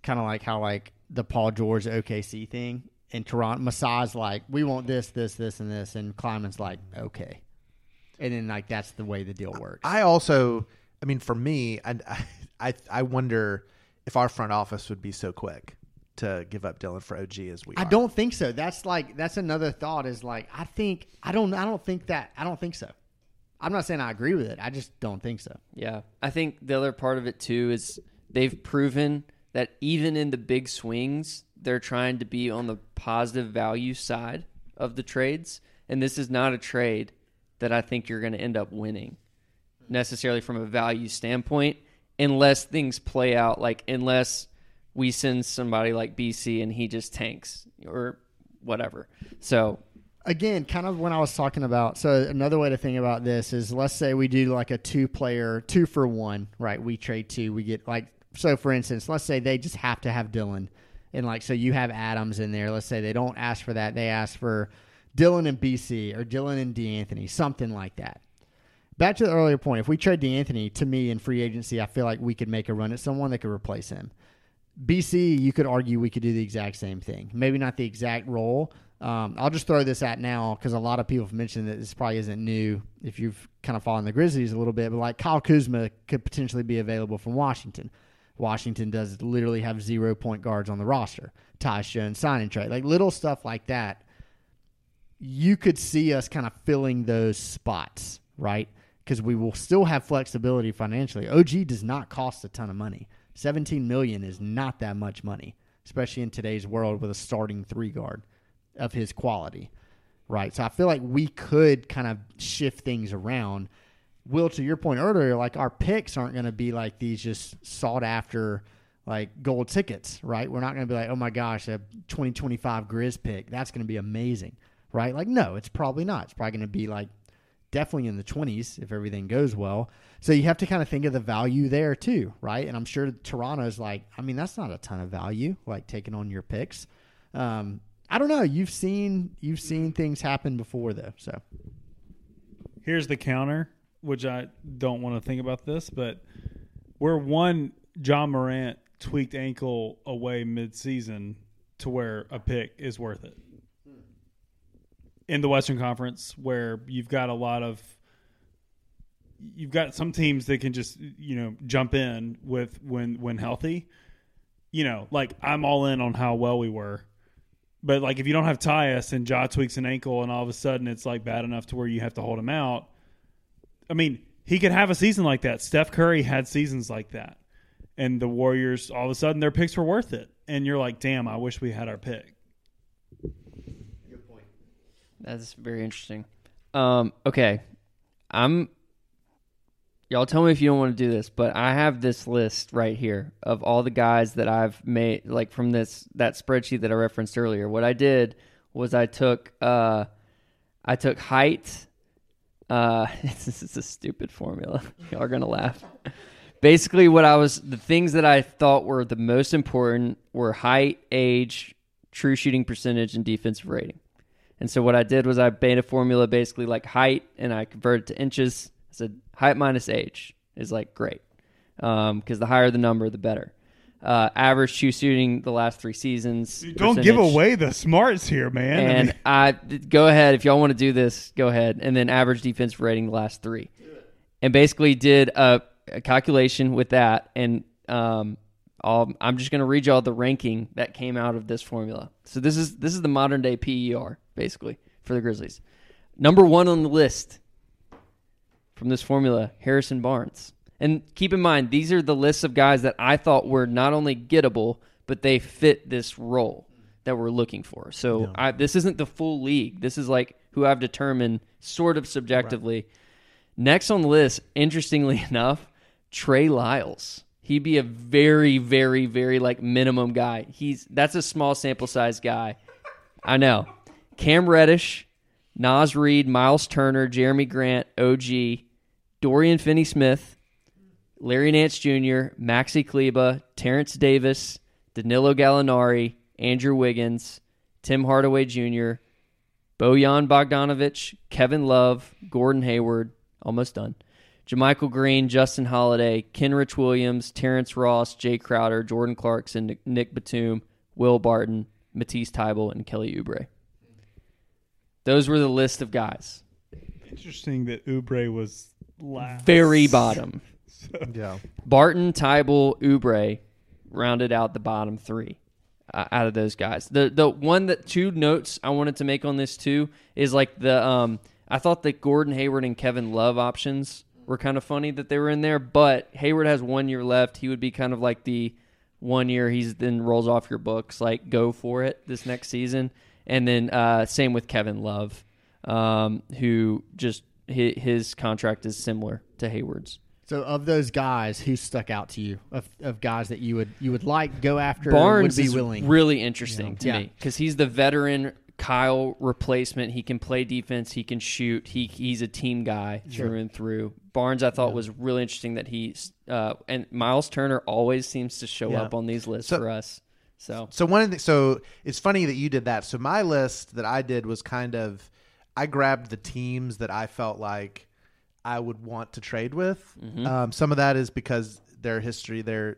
Kind of like how like the Paul George OKC thing in Toronto. Masai's like, we want this, this, this, and this, and Kleiman's like, okay, and then like that's the way the deal works. I also, I mean, for me, I, I, I wonder if our front office would be so quick to give up Dillon for OG as we. I are. don't think so. That's like that's another thought. Is like I think I don't I don't think that I don't think so. I'm not saying I agree with it. I just don't think so. Yeah. I think the other part of it too is they've proven that even in the big swings, they're trying to be on the positive value side of the trades. And this is not a trade that I think you're going to end up winning necessarily from a value standpoint unless things play out like unless we send somebody like BC and he just tanks or whatever. So, Again, kind of when I was talking about. So another way to think about this is, let's say we do like a two player, two for one, right? We trade two, we get like so. For instance, let's say they just have to have Dillon, and like so you have Adams in there. Let's say they don't ask for that; they ask for Dillon and BC or Dillon and De'Anthony, something like that. Back to the earlier point, if we trade De'Anthony to me in free agency, I feel like we could make a run at someone that could replace him. BC, you could argue we could do the exact same thing. Maybe not the exact role. Um, I'll just throw this out now because a lot of people have mentioned that this probably isn't new if you've kind of followed the Grizzlies a little bit. But like Kyle Kuzma could potentially be available from Washington. Washington does literally have zero point guards on the roster. Sign and trade, like little stuff like that. You could see us kind of filling those spots, right? Because we will still have flexibility financially. OG does not cost a ton of money 17 million is not that much money, especially in today's world with a starting three guard of his quality. Right. So I feel like we could kind of shift things around. Will, to your point earlier, like our picks aren't going to be like these just sought after like gold tickets, right? We're not going to be like, oh my gosh, a 2025 Grizz pick. That's going to be amazing, right? Like, no, it's probably not. It's probably going to be like definitely in the 20s if everything goes well. So you have to kind of think of the value there too, right? And I'm sure Toronto's like, I mean, that's not a ton of value, like taking on your picks. Um, I don't know. You've seen you've seen things happen before though, so Here's the counter, which I don't want to think about this, but we're one Ja Morant tweaked ankle away mid-season to where a pick is worth it. In the Western Conference, where you've got a lot of, you've got some teams that can just you know jump in with when when healthy. You know, like I'm all in on how well we were, but like if you don't have Tyus and Ja tweaks an ankle and all of a sudden it's like bad enough to where you have to hold him out. I mean, he could have a season like that. Steph Curry had seasons like that. And the Warriors all of a sudden their picks were worth it. And you're like, damn, I wish we had our pick. Good point. That's very interesting. Um, okay, I'm. Y'all tell me if you don't want to do this, but I have this list right here of all the guys that I've made, like from this that spreadsheet that I referenced earlier. What I did was I took uh, I took height. Uh, this is a stupid formula. Y'all are gonna laugh. Basically, what I was the things that I thought were the most important were height, age, true shooting percentage, and defensive rating. And so what I did was I made a formula basically like height, and I converted to inches. I said height minus age is like great, because the higher the number, the better. Uh, average true shooting the last three seasons. Don't give away the smarts here, man. I And mean, I go ahead if y'all want to do this, go ahead. And then average defense rating the last three, and basically did a, a calculation with that. And um, I'll, I'm just going to read y'all the ranking that came out of this formula. So this is this is the modern day PER basically for the Grizzlies. Number one on the list from this formula, Harrison Barnes. And keep in mind, these are the lists of guys that I thought were not only gettable, but they fit this role that we're looking for. So I, this isn't the full league. This is like who I've determined sort of subjectively. Next on the list, interestingly enough, Trey Lyles. He'd be a very, very, very like minimum guy. He's that's a small sample size guy. I know. Cam Reddish, Naz Reid, Miles Turner, Jerami Grant, OG, Dorian Finney Smith, Larry Nance Jr., Maxi Kleber, Terrence Davis, Danilo Gallinari, Andrew Wiggins, Tim Hardaway Jr., Bojan Bogdanovich, Kevin Love, Gordon Hayward, almost done. JaMychal Green, Justin Holiday, Kenrich Williams, Terrence Ross, Jae Crowder, Jordan Clarkson, Nick- Batum, Will Barton, Matisse Thybulle, and Kelly Oubre. Those were the list of guys. interesting that Oubre was last. Very bottom. Yeah. Barton, Thybulle, Oubre rounded out the bottom three uh, out of those guys. The the one that two notes I wanted to make on this too is like the um I thought that Gordon Hayward and Kevin Love options were kind of funny that they were in there, but Hayward has one year left. He would be kind of like the one year he's then rolls off your books, like go for it this next season. And then uh, same with Kevin Love, um, who just his, his contract is similar to Hayward's. So of those guys, who stuck out to you? Of, of guys that you would you would like go after, Barnes would be is willing. really interesting to Yeah. me because he's the veteran Kyle replacement. He can play defense. He can shoot. He he's a team guy through and through. Barnes, I thought was really interesting that he uh, and Miles Turner always seems to show Yeah. up on these lists So- for us. So So one of the so it's funny that you did that. So my list that I did was kind of I grabbed the teams that I felt like I would want to trade with. Um, some of that is because their history, their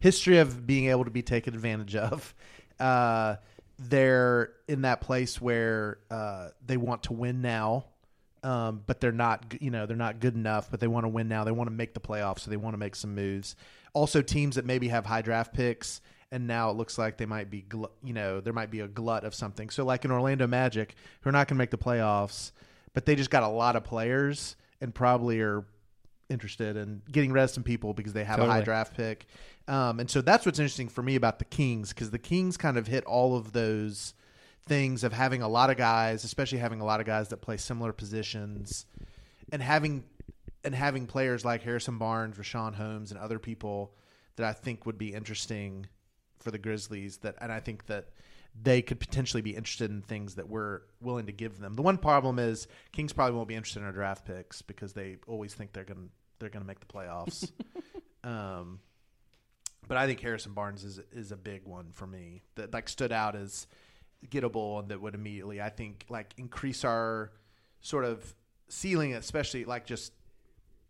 history of being able to be taken advantage of. Uh, they're in that place where uh, they want to win now, um, but they're not. You know, they're not good enough. But they want to win now. They want to make the playoffs, so they want to make some moves. Also, teams that maybe have high draft picks, and now it looks like they might be. Gl- you know, there might be a glut of something. So, like in Orlando Magic, who are not going to make the playoffs, but they just got a lot of players and probably are interested in getting rid of some people because they have a high draft pick. Um, and so that's what's interesting for me about the Kings because the Kings kind of hit all of those things of having a lot of guys, especially having a lot of guys that play similar positions, and having and having players like Harrison Barnes, Richaun Holmes, and other people that I think would be interesting for the Grizzlies. That and I think that they could potentially be interested in things that we're willing to give them. The one problem is Kings probably won't be interested in our draft picks because they always think they're gonna they're gonna make the playoffs. um, but I think Harrison Barnes is is a big one for me that like stood out as gettable and that would immediately I think like increase our sort of ceiling, especially like just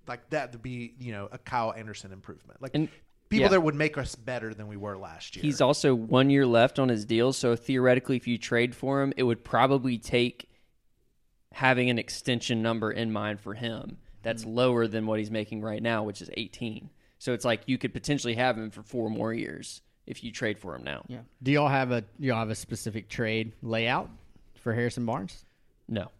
like that to be you know a Kyle Anderson improvement, like And- people yeah. that would make us better than we were last year. He's also one year left on his deal, so theoretically, if you trade for him, it would probably take having an extension number in mind for him that's Mm. lower than what he's making right now, which is 18. So it's like you could potentially have him for four more years if you trade for him now. Yeah. Do y'all have a do y'all have a specific trade layout for Harrison Barnes? No.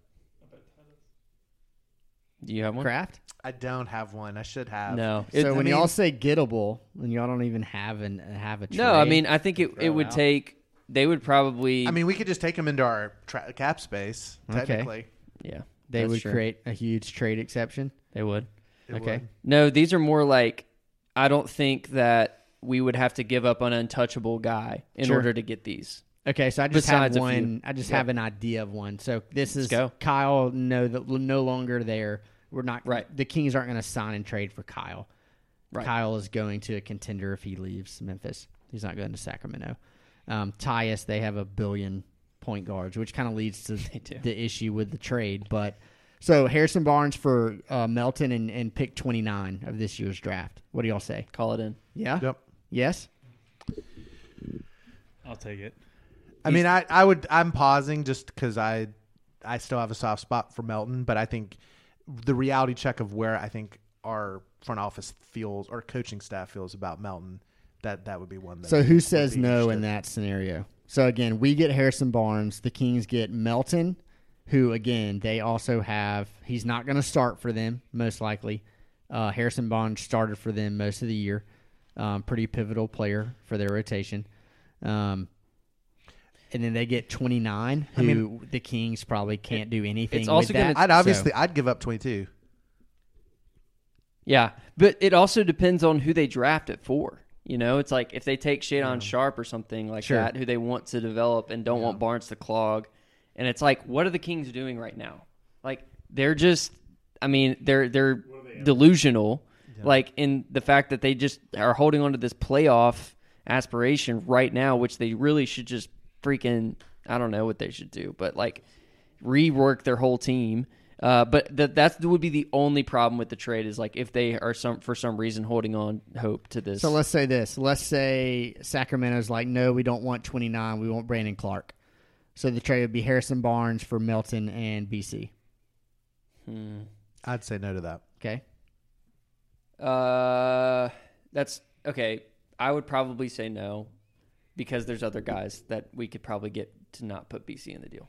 Do you have one? Craft? I don't have one. I should have. No. so It- when I y'all say gettable, and y'all don't even have an have a trade. no, I mean, I think it, it would out. take, they would probably, I mean, we could just take them into our tra- cap space. Okay. Technically, yeah. they that's would true. create a huge trade exception. They would. It okay. would. No, these are more like I don't think that we would have to give up an untouchable guy in Sure. order to get these. Okay, so I just Besides have one. I just Yep. have an idea of one. So this is go. Kyle. No, that no longer there. We're not Right. The Kings aren't going to sign and trade for Kyle. Right. Kyle is going to a contender if he leaves Memphis. He's not going to Sacramento. Um, Tyus, they have a billion point guards, which kind of leads to the issue with the trade. But so Harrison Barnes for uh, Melton and, and pick twenty nine of this year's draft. What do y'all say? Call it in. Yeah. Yep. Yes. I'll take it. I mean, I, I would. I'm pausing just because I, I still have a soft spot for Melton, but I think the reality check of where I think our front office feels or coaching staff feels about Melton, that that would be one. That So who says no in that scenario? So again, we get Harrison Barnes. The Kings get Melton, who again they also have. He's not going to start for them most likely. Uh, Harrison Barnes started for them most of the year. Um, pretty pivotal player for their rotation. Um, and then they get 29, who I mean- the Kings probably can't do anything. it's also with gonna- that. I'd obviously So- I'd give up 22. Yeah, but it also depends on who they draft it for. You know, it's like if they take Shaedon Sharpe or something like Sure. that, who they want to develop and don't want Barnes to clog, and it's like, what are the Kings doing right now? Like they're just, I mean, they're they're delusional, like in the fact that they just are holding on to this playoff aspiration right now, which they really should just freaking, I don't know what they should do, but like rework their whole team. Uh, but that that would be the only problem with the trade is like if they are some for some reason holding on hope to this. So let's say this. Let's say Sacramento's like, no, we don't want 29. We want Brandon Clark. So the trade would be Harrison Barnes for Melton and BC. Hmm. I'd say no to that. Okay. Uh, that's okay. I would probably say no because there's other guys that we could probably get to not put BC in the deal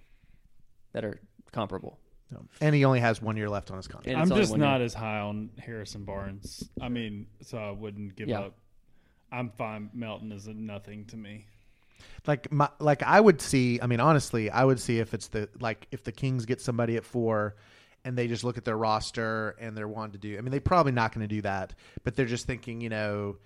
that are comparable. No. And he only has one year left on his contract. I'm just not year. as high on Harrison Barnes. I mean, so I wouldn't give Yeah. up. I'm fine. Melton is a nothing to me. like my like I would see. I mean, honestly, I would see if it's the like if the Kings get somebody at four, and they just look at their roster and they're wanting to do. I mean, they're probably not going to do that, but they're just thinking, you know,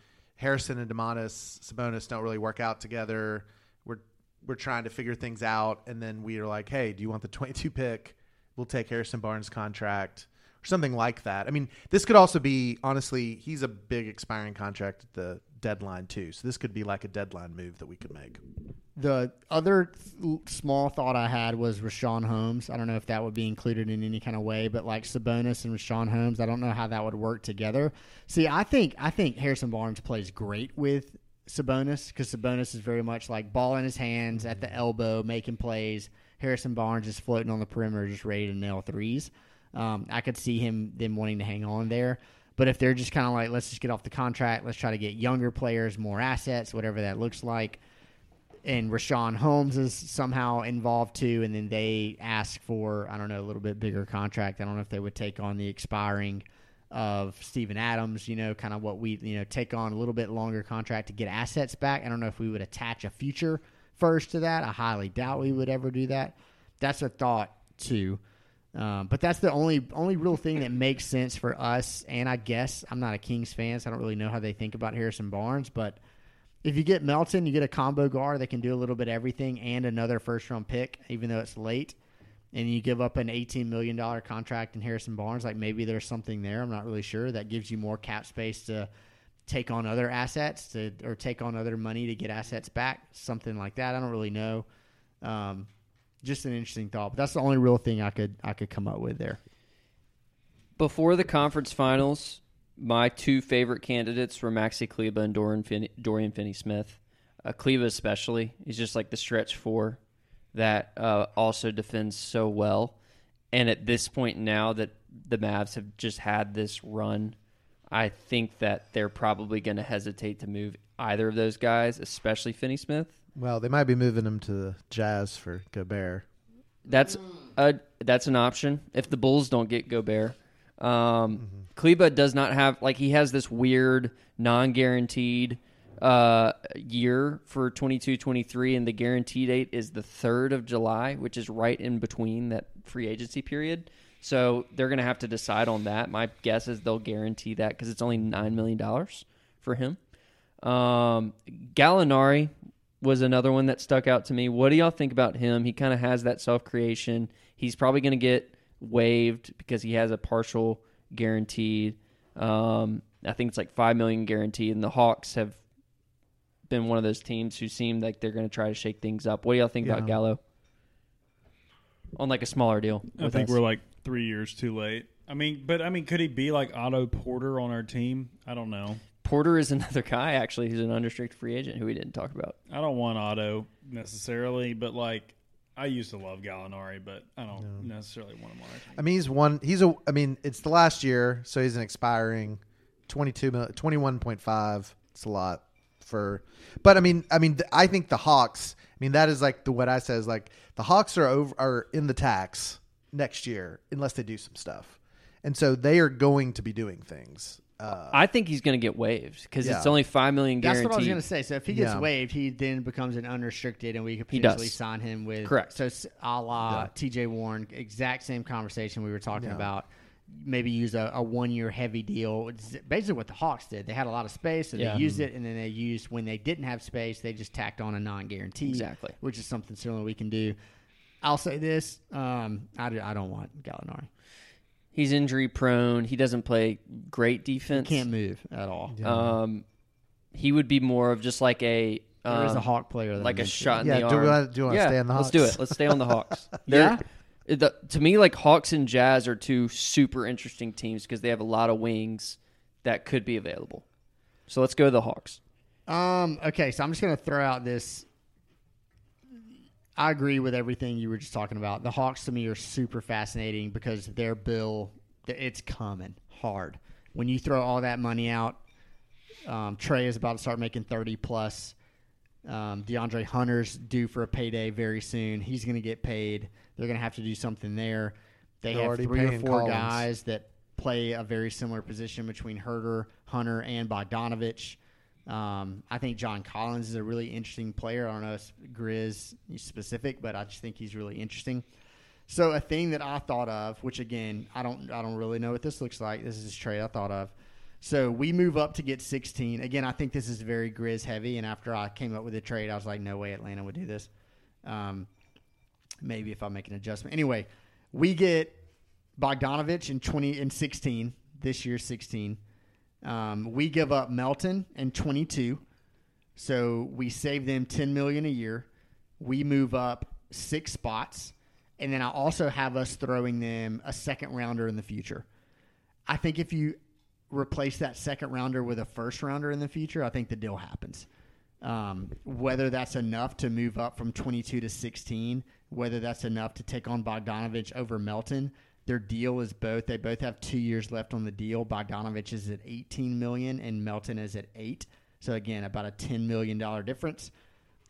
Harrison and Domantas Sabonis don't really work out together. We're we're trying to figure things out, and then we are like, hey, do you want the 22 pick? We'll take Harrison Barnes' contract or something like that. I mean, this could also be honestly, he's a big expiring contract at the deadline too. So this could be like a deadline move that we could make. The other th- small thought I had was Richaun Holmes. I don't know if that would be included in any kind of way, but like Sabonis and Richaun Holmes, I don't know how that would work together. See, I think I think Harrison Barnes plays great with Sabonis because Sabonis is very much like ball in his hands at the elbow, making plays. Harrison Barnes is floating on the perimeter, just ready to nail threes. Um, I could see him them wanting to hang on there. But if they're just kind of like, let's just get off the contract, let's try to get younger players, more assets, whatever that looks like and Richaun Holmes is somehow involved too, and then they ask for I don't know a little bit bigger contract. I don't know if they would take on the expiring of Steven Adams. You know, kind of what we you know take on a little bit longer contract to get assets back. I don't know if we would attach a future first to that. I highly doubt we would ever do that. That's a thought too. Um, but that's the only only real thing that makes sense for us. And I guess I'm not a Kings fan, so I don't really know how they think about Harrison Barnes. But if you get Melton, you get a combo guard that can do a little bit of everything and another first round pick, even though it's late. And you give up an $18 million contract in Harrison Barnes, like maybe there's something there. I'm not really sure. That gives you more cap space to take on other assets to or take on other money to get assets back, something like that. I don't really know. Um, just an interesting thought, but that's the only real thing I could I could come up with there. Before the conference finals, my two favorite candidates were Maxi Kleber and Dorian Finney, Dorian Finney-Smith. Uh, Kleber especially, he's just like the stretch four that uh, also defends so well. And at this point now that the Mavs have just had this run, I think that they're probably going to hesitate to move either of those guys, especially Finney-Smith. Well, they might be moving him to the Jazz for Gobert. That's a that's an option if the Bulls don't get Gobert. Um, Kleber does not have like he has this weird non-guaranteed uh, year for 22-23 and the guarantee date is the 3rd of July, which is right in between that free agency period. So they're going to have to decide on that. My guess is they'll guarantee that cuz it's only 9 million dollars for him. Um, Gallinari was another one that stuck out to me. What do y'all think about him? He kind of has that self creation. He's probably going to get waived because he has a partial guaranteed. Um, I think it's like five million guaranteed, and the Hawks have been one of those teams who seem like they're going to try to shake things up. What do y'all think about Gallo? On like a smaller deal. I think us? we're like three years too late. I mean, but I mean, could he be like Otto Porter on our team? I don't know. Porter is another guy actually who's an unrestricted free agent who we didn't talk about. I don't want Otto necessarily, but like I used to love Gallinari, but I don't necessarily want him on our team. I mean, he's one. He's a. I mean, it's the last year, so he's an expiring 22 mil, 21.5. It's a lot for. But I mean, I mean, th- I think the Hawks. I mean, that is like the what I said is like the Hawks are over are in the tax next year unless they do some stuff, and so they are going to be doing things. Uh, I think he's going to get waived because it's only five million That's what I was going to say. So if he gets Yeah. waived, he then becomes an unrestricted, and we could potentially sign him with Correct. So s- a la Yeah. T.J. Warren, exact same conversation we were talking Yeah. about. Maybe use a, a one year heavy deal. It's basically what the Hawks did. They had a lot of space, so Yeah. they used it, and then they used when they didn't have space, they just tacked on a non guarantee. Exactly. which is something similar we can do. I'll say this: um, I, do, I don't want Gallinari. He's injury prone. He doesn't play great defense. He Can't move at all. Um, he would be more of just like a There is a um, Hawk player, that like I a mentioned. shot in Yeah, the do arm. we wanna- do you wanna yeah, stay on the Hawks? Let's do it. Let's stay on the Hawks. Yeah? The, to me, like Hawks and Jazz are two super interesting teams because they have a lot of wings that could be available. So let's go to the Hawks. Um. Okay, so I'm just gonna throw out this. I agree with everything you were just talking about. The Hawks to me are super fascinating because their bill, it's coming hard. When you throw all that money out, um, Trae is about to start making thirty plus. Um, DeAndre Hunter's due for a payday very soon. He's going to get paid. They're going to have to do something there. They They're have three or four Collins. guys that play a very similar position between Huerter, Hunter, and Bogdanovich. Um, I think John Collins is a really interesting player. I don't know if Grizz specific, but I just think he's really interesting. So a thing that I thought of, which again I don't I don't really know what this looks like. This is a trade I thought of. So we move up to get 16. Again, I think this is very Grizz heavy. And after I came up with a trade, I was like, no way Atlanta would do this. Um, maybe if I make an adjustment. Anyway, we get Bogdanovich in 20 in 16 this year 16. Um, we give up Melton and 22, so we save them 10 million a year. We move up six spots, and then I also have us throwing them a second rounder in the future. I think if you replace that second rounder with a first rounder in the future, I think the deal happens. Um, whether that's enough to move up from 22 to 16, whether that's enough to take on Bogdanovich over Melton, their deal is both. They both have two years left on the deal. Bogdanovich is at 18 million and Melton is at eight. So again, about a 10 million dollar difference.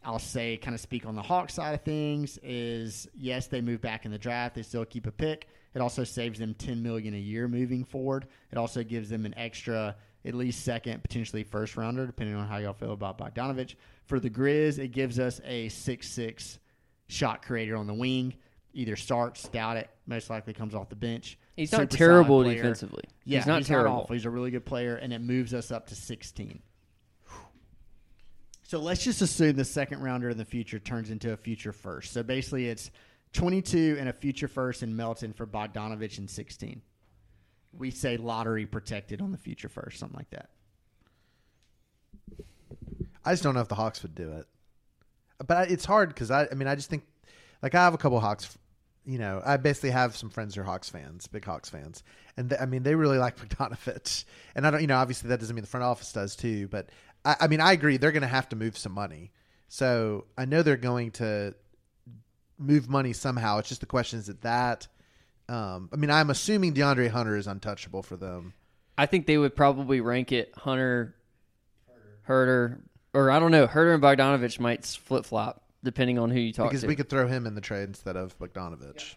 I'll say, kind of speak on the Hawks side of things. Is yes, they move back in the draft. They still keep a pick. It also saves them ten million a year moving forward. It also gives them an extra, at least second, potentially first rounder, depending on how y'all feel about Bogdanovich. For the Grizz, it gives us a six six shot creator on the wing. Either starts, doubt it. Most likely comes off the bench. He's not terrible defensively. Yeah, he's not he's terrible. awful. He's a really good player, and it moves us up to 16. So let's just assume the second rounder in the future turns into a future first. So basically, it's 22 and a future first in Melton for Bogdanovich in 16. We say lottery protected on the future first, something like that. I just don't know if the Hawks would do it. But I, it's hard because I, I mean, I just think, like, I have a couple Hawks. You know, I basically have some friends who are Hawks fans, big Hawks fans, and th- I mean, they really like Bogdanovich. And I don't, you know, obviously that doesn't mean the front office does too. But I, I mean, I agree they're going to have to move some money. So I know they're going to move money somehow. It's just the question: is it that? Um, I mean, I'm assuming DeAndre Hunter is untouchable for them. I think they would probably rank it Hunter, Huerter, or I don't know. Huerter and Bogdanovich might flip flop depending on who you talk to. because to. we could throw him in the trade instead of Bogdanovich.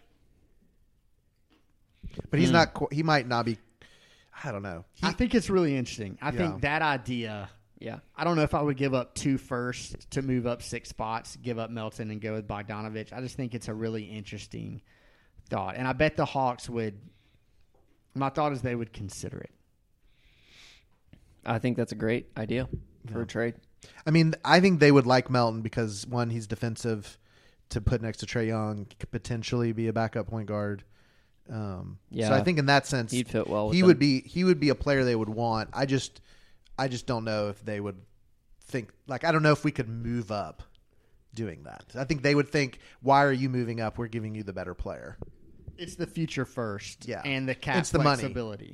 But Hmm. he's not. qu- He might not be. I don't know. He, I think it's really interesting. I Yeah. think that idea. yeah, I don't know if I would give up two first to move up six spots, give up Melton and go with Bogdanovich. I just think it's a really interesting thought. And I bet the Hawks would. My thought is they would consider it. I think that's a great idea for a trade. I mean, I think they would like Melton because one, he's defensive. To put next to Trae Young, could potentially be a backup point guard. Um, Yeah. So I think in that sense, He'd fit well. With he them. would be he would be a player they would want. I just I just don't know if they would think like I don't know if we could move up doing that. I think they would think, why are you moving up? We're giving you the better player. It's the future first, Yeah. and the cap It's the money.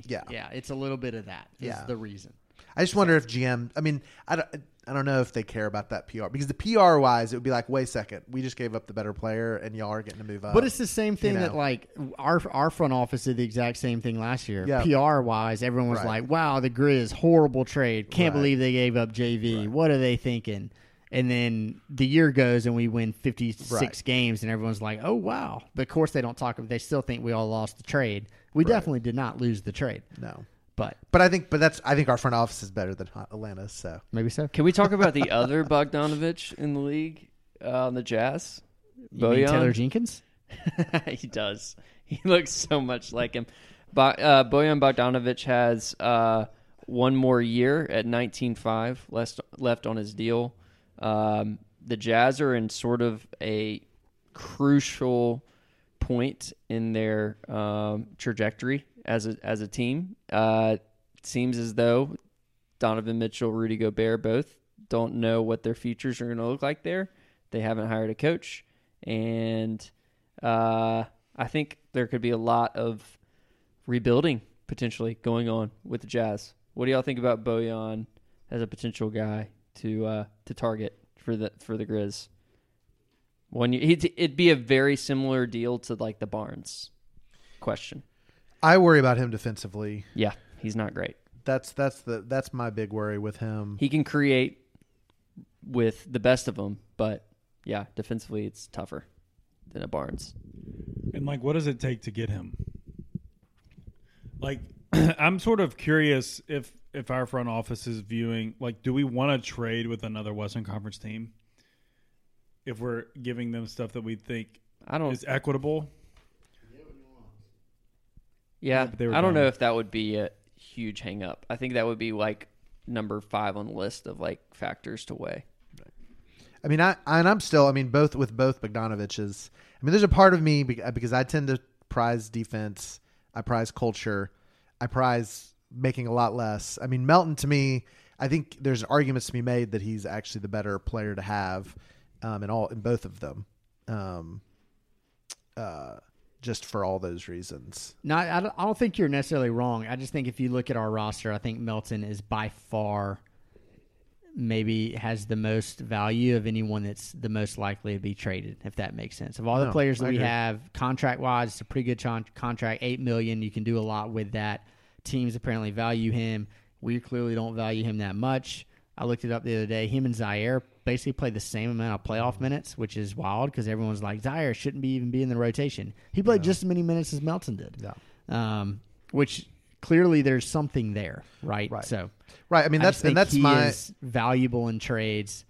Yeah. yeah, it's a little bit of that. Is Yeah. the reason. I just wonder if GM. I mean, I don't. I don't know if they care about that PR because the PR wise, it would be like, wait a second, we just gave up the better player, and y'all are getting to move up. But it's the same thing you that like our our front office did the exact same thing last year. Yeah. PR wise, everyone was Right. like, "Wow, the Grizz horrible trade. Can't Right. believe they gave up JV. What are they thinking?" And then the year goes and we win 56 Right. games and everyone's like, "Oh wow." But of course they don't talk they still think we all lost the trade. We definitely did not lose the trade. no. But But I think, but that's I think our front office is better than Atlanta. So maybe so. Can we talk about the other Bogdanovich in the league uh, on the Jazz? You mean Bojan? Taylor Jenkins? he does. He looks so much like him. Bo- uh, Bojan Bogdanovich has uh, one more year at 19.5 left left on his deal. Um, the Jazz are in sort of a crucial point in their um, trajectory as a as a team. Uh, seems as though Donovan Mitchell, Rudy Gobert, both don't know what their futures are going to look like there. They haven't hired a coach, and uh, I think there could be a lot of rebuilding potentially going on with the Jazz. What do y'all think about Bojan as a potential guy to uh, to target for the for the Grizz? One, it'd be a very similar deal to like the Barnes question. I worry about him defensively. Yeah, he's not great. That's that's the that's my big worry with him. He can create with the best of them, but yeah, defensively it's tougher than a Barnes. And like, what does it take to get him? Like, I'm sort of curious if if our front office is viewing like, do we want to trade with another Western Conference team? If we're giving them stuff that we think I don't. is equitable, Yeah, but they were I don't know if that would be a huge hang up. I think that would be like number five on the list of like factors to weigh. I mean, I and I'm still. I mean, both with both Bogdanoviches. I mean, there's a part of me because I tend to prize defense. I prize culture. I prize making a lot less. I mean, Melton to me, I think there's arguments to be made that he's actually the better player to have um, in all in both of them. Um, uh, just for all those reasons. No, I don't, I don't think you're necessarily wrong. I just think if you look at our roster, I think Melton is by far maybe has the most value of anyone that's the most likely to be traded, if that makes sense. Of all the No, players that we have, contract wise, it's a pretty good con- contract, eight million. You can do a lot with that. Teams apparently value him. We clearly don't value him that much. I looked it up the other day. Him and Ziaire basically played the same amount of playoff minutes, which is wild because everyone's like Ziaire shouldn't be even be in the rotation. He played just as many minutes as Melton did. Yeah. Um, which clearly there's something there, right? Right. So Right. I mean, I that's think and that's my valuable in trades,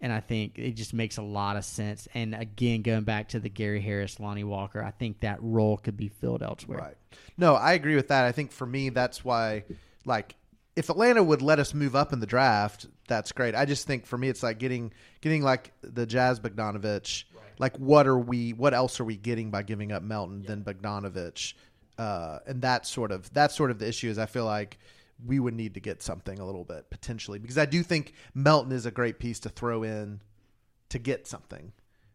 and I think it just makes a lot of sense. And again, going back to the Gary Harris, Lonnie Walker, I think that role could be filled elsewhere. Right. No, I agree with that. I think for me, that's why, like, if Atlanta would let us move up in the draft, that's great. I just think for me, it's like getting getting like the Jazz Bogdanovic. Like, what are we? What else are we getting by giving up Melton than Bogdanovic? Uh, and that's sort of that's sort of the issue. Is I feel like we would need to get something a little bit potentially because I do think Melton is a great piece to throw in to get something.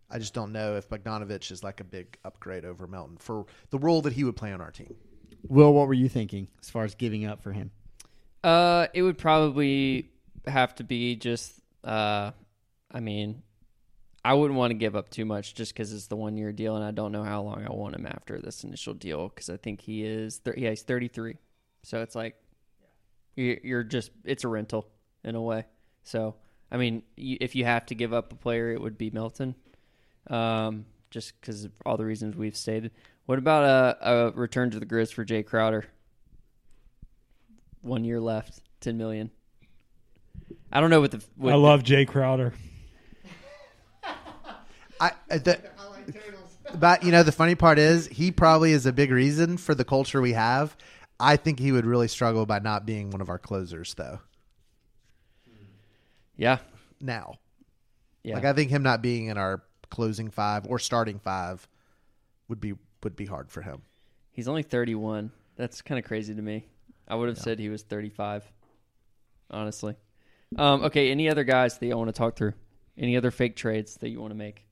I just don't know if Bogdanovic is like a big upgrade over Melton for the role that he would play on our team. Will, what were you thinking as far as giving up for him? Uh, it would probably have to be just. Uh, I mean, I wouldn't want to give up too much just because it's the one year deal, and I don't know how long I want him after this initial deal because I think he is. Thir- yeah, he's thirty three, so it's like you- you're just it's a rental in a way. So I mean, if you have to give up a player, it would be Melton, um, just because of all the reasons we've stated. What about a, a return to the Grizz for Jae Crowder? One year left, ten million. I don't know what the. What I love Jae Crowder. I uh, the, but you know the funny part is he probably is a big reason for the culture we have. I think he would really struggle by not being one of our closers though. Yeah, Now, yeah. like I think him not being in our closing five or starting five would be would be hard for him. He's only 31. That's kind of crazy to me. I would have said he was 35. Honestly. Um, okay, any other guys that you want to talk through? Any other fake trades that you want to make?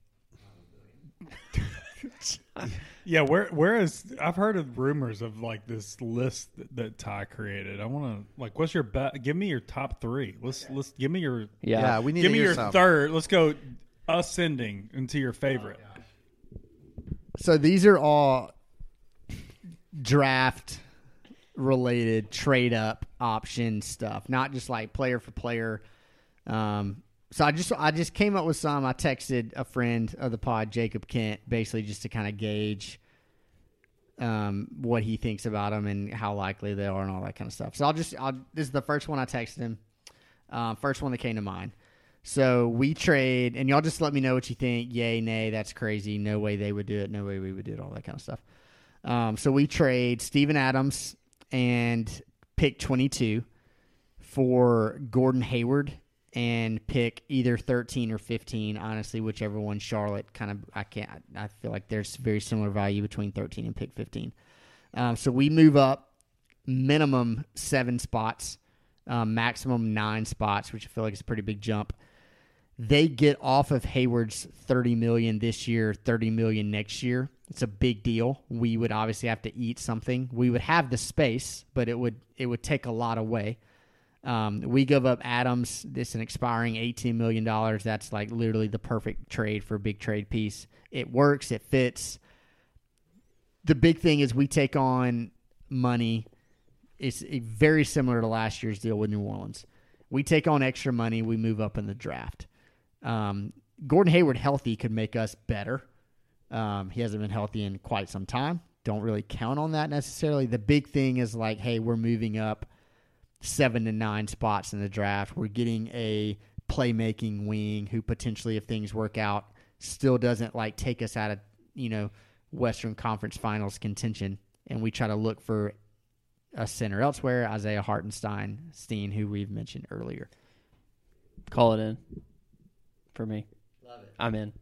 Yeah, where where is I've heard of rumors of like this list that, that Ty created. I want to like, what's your bet? Give me your top three. Let's let's give me your Yeah. Yeah, we need give to me your some. third. Let's go ascending into your favorite. So these are all draft related trade up option stuff, not just like player for player. Um, so I just I just came up with some. I texted a friend of the pod, Jacob Kent, basically just to kind of gauge um, what he thinks about them and how likely they are and all that kind of stuff. So I'll just I'll, this is the first one I texted him. Uh, first one that came to mind. So we trade, and y'all just let me know what you think. Yay, nay, that's crazy. No way they would do it. No way we would do it. All that kind of stuff. Um, so we trade Steven Adams and pick 22 for Gordon Hayward and pick either 13 or 15. Honestly, whichever one Charlotte kind of, I can't, I feel like there's very similar value between 13 and pick 15. Um, so we move up minimum seven spots, um, maximum nine spots, which I feel like is a pretty big jump. They get off of Hayward's 30 million this year, 30 million next year. It's a big deal. We would obviously have to eat something. We would have the space, but it would it would take a lot away. Um, we give up Adams. This an expiring eighteen million dollars. That's like literally the perfect trade for a big trade piece. It works. It fits. The big thing is we take on money. It's very similar to last year's deal with New Orleans. We take on extra money. We move up in the draft. Um, Gordon Hayward healthy could make us better. Um, he hasn't been healthy in quite some time. Don't really count on that necessarily. The big thing is like, hey, we're moving up seven to nine spots in the draft. We're getting a playmaking wing who potentially, if things work out, still doesn't like take us out of you know Western Conference Finals contention, and we try to look for a center elsewhere. Isaiah Hartenstein, Steen, who we've mentioned earlier. Call it in for me. Love it. I'm in.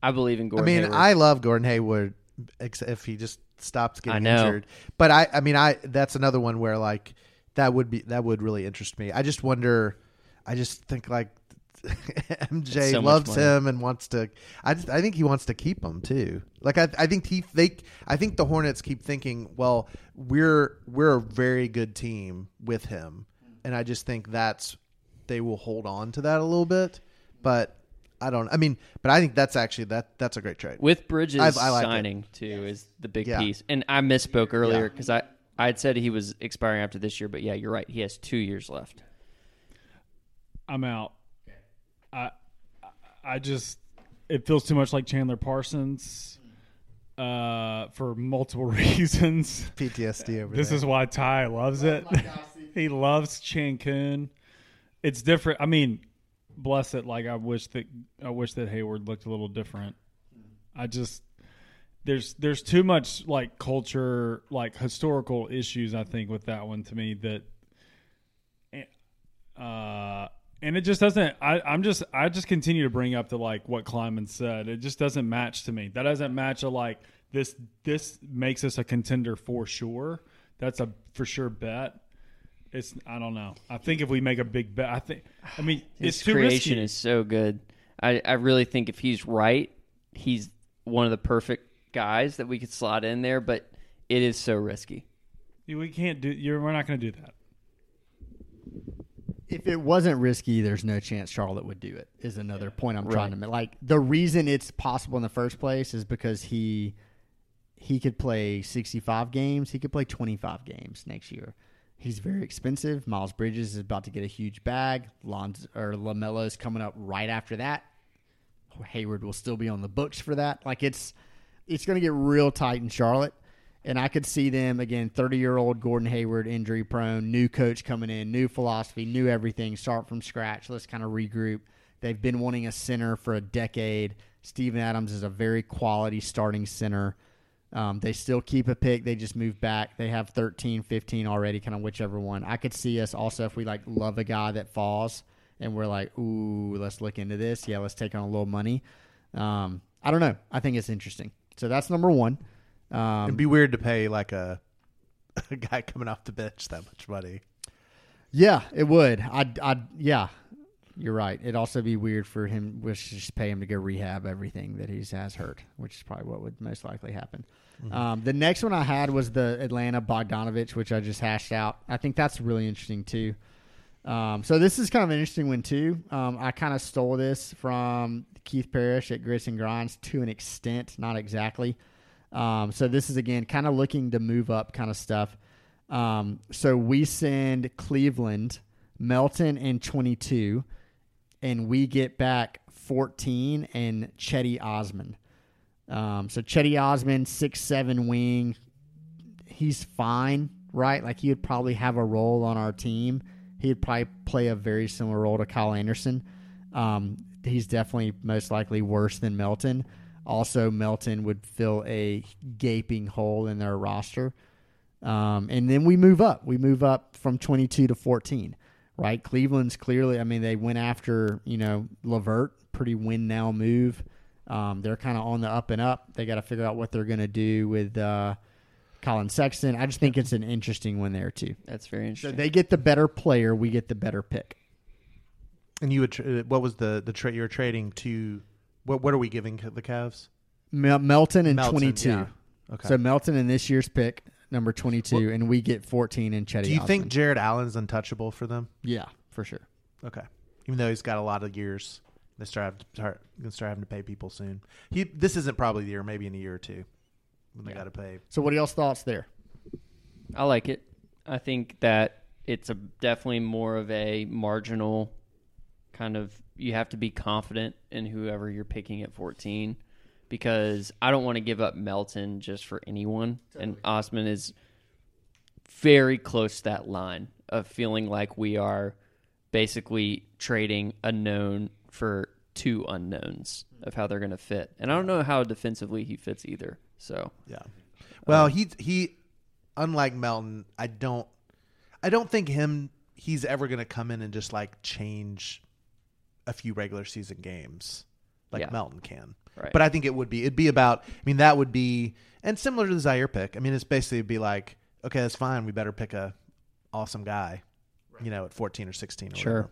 I believe in Gordon. I mean, Hayward. I love Gordon Hayward ex- if he just stops getting I know. injured. But I, I mean, I that's another one where like that would be that would really interest me. I just wonder. I just think like MJ so loves him and wants to. I just I think he wants to keep him too. Like I I think he they I think the Hornets keep thinking, well, we're we're a very good team with him, and I just think that's they will hold on to that a little bit, but. I don't. I mean, but I think that's actually that. That's a great trade. with Bridges I- I like it. signing too is the big Yeah. piece. And I misspoke earlier Yeah. because I I had said he was expiring after this year, but yeah, you're right. He has two years left. I'm out. I I just it feels too much like Chandler Parsons uh, for multiple reasons. PTSD over This there. is why Ty loves it. he loves Cancun. It's different. I mean, bless it. Like I wish that I wish that Hayward looked a little different. I just there's there's too much like culture, like historical issues. I think with that one to me that, uh, and it just doesn't. I I'm just I just continue to bring up the like what Kleiman said. It just doesn't match to me. That doesn't match a like this. This makes us a contender for sure. That's a for sure bet. It's I don't know. I think if we make a big bet, I think I mean His it's too creation risky. is so good. I, I really think if he's right, he's one of the perfect guys that we could slot in there. But it is so risky. we can't do. You're, we're not going to do that. if it wasn't risky, there's no chance Charlotte would do it. Is another point I'm trying to make. Like the reason it's possible in the first place is because he he could play 65 games. He could play 25 games next year. He's very expensive. Miles Bridges is about to get a huge bag. Lonz or LaMelo is coming up right after that. Hayward will still be on the books for that. Like it's it's going to get real tight in Charlotte. And I could see them again, thirty year old Gordon Hayward, injury prone, new coach coming in, new philosophy, new everything, start from scratch. Let's kind of regroup. They've been wanting a center for a decade. Steven Adams is a very quality starting center. Um, they still keep a pick. They just move back. They have 13, 15 already, kind of whichever one. I could see us also if we like love a guy that falls and we're like, ooh, let's look into this. Yeah, let's take on a little money. Um, I don't know. I think it's interesting. So that's number one. Um, It'd be weird to pay like a a guy coming off the bench that much money. Yeah, it would. I'd, I'd, yeah, you're right. It'd also be weird for him, should just pay him to go rehab everything that he has hurt, which is probably what would most likely happen. Um, the next one I had was the Atlanta Bogdanovic, which I just hashed out. I think that's really interesting too. Um, so this is kind of an interesting one too. Um, I kind of stole this from Keith Parrish at Grits and Grinds to an extent, not exactly. Um, so this is again kind of looking to move up kind of stuff. Um, so we send Cleveland, Melton, and 22, and we get back 14 and Cedi Osman. Um, so Cedi Osman, six seven wing, he's fine, right? Like he would probably have a role on our team. He'd probably play a very similar role to Kyle Anderson. Um, he's definitely most likely worse than Melton. Also, Melton would fill a gaping hole in their roster. Um, and then we move up. We move up from 22 to 14, right? Cleveland's clearly, I mean, they went after, you know, LeVert, pretty win now move. Um, they're kind of on the up and up. They got to figure out what they're going to do with uh, Collin Sexton. I just think it's an interesting one there, too. That's very interesting. So they get the better player, we get the better pick. And you would tra- what was the the trade you were trading to? What what are we giving the Cavs? Mel- Melton and Melton, 22. yeah. Okay. So Melton in this year's pick, number 22, and we get 14 in Cedi Do you think Jarrett Allen's untouchable for them? Yeah, for sure. Okay. Even though he's got a lot of years, they start to start gonna start having to pay people soon. He this isn't probably the year, maybe in a year or two when they got to pay. So what are y'all's thoughts there? I like it. I think that it's a definitely more of a marginal kind of. You have to be confident in whoever you're picking at 14 because I don't want to give up Melton just for anyone. And Osman is very close to that line of feeling like we are basically trading a known for two unknowns of how they're going to fit. And I don't know how defensively he fits either. So Yeah. Well, um, he he unlike Melton, I don't I don't think him he's ever going to come in and just like change a few regular season games like Yeah. Melton can. Right. But I think it would be it'd be about I mean that would be and similar to the Ziaire pick. I mean it's basically be like okay, that's fine. We better pick a awesome guy, you know, at 14 or 16 or Sure. whatever.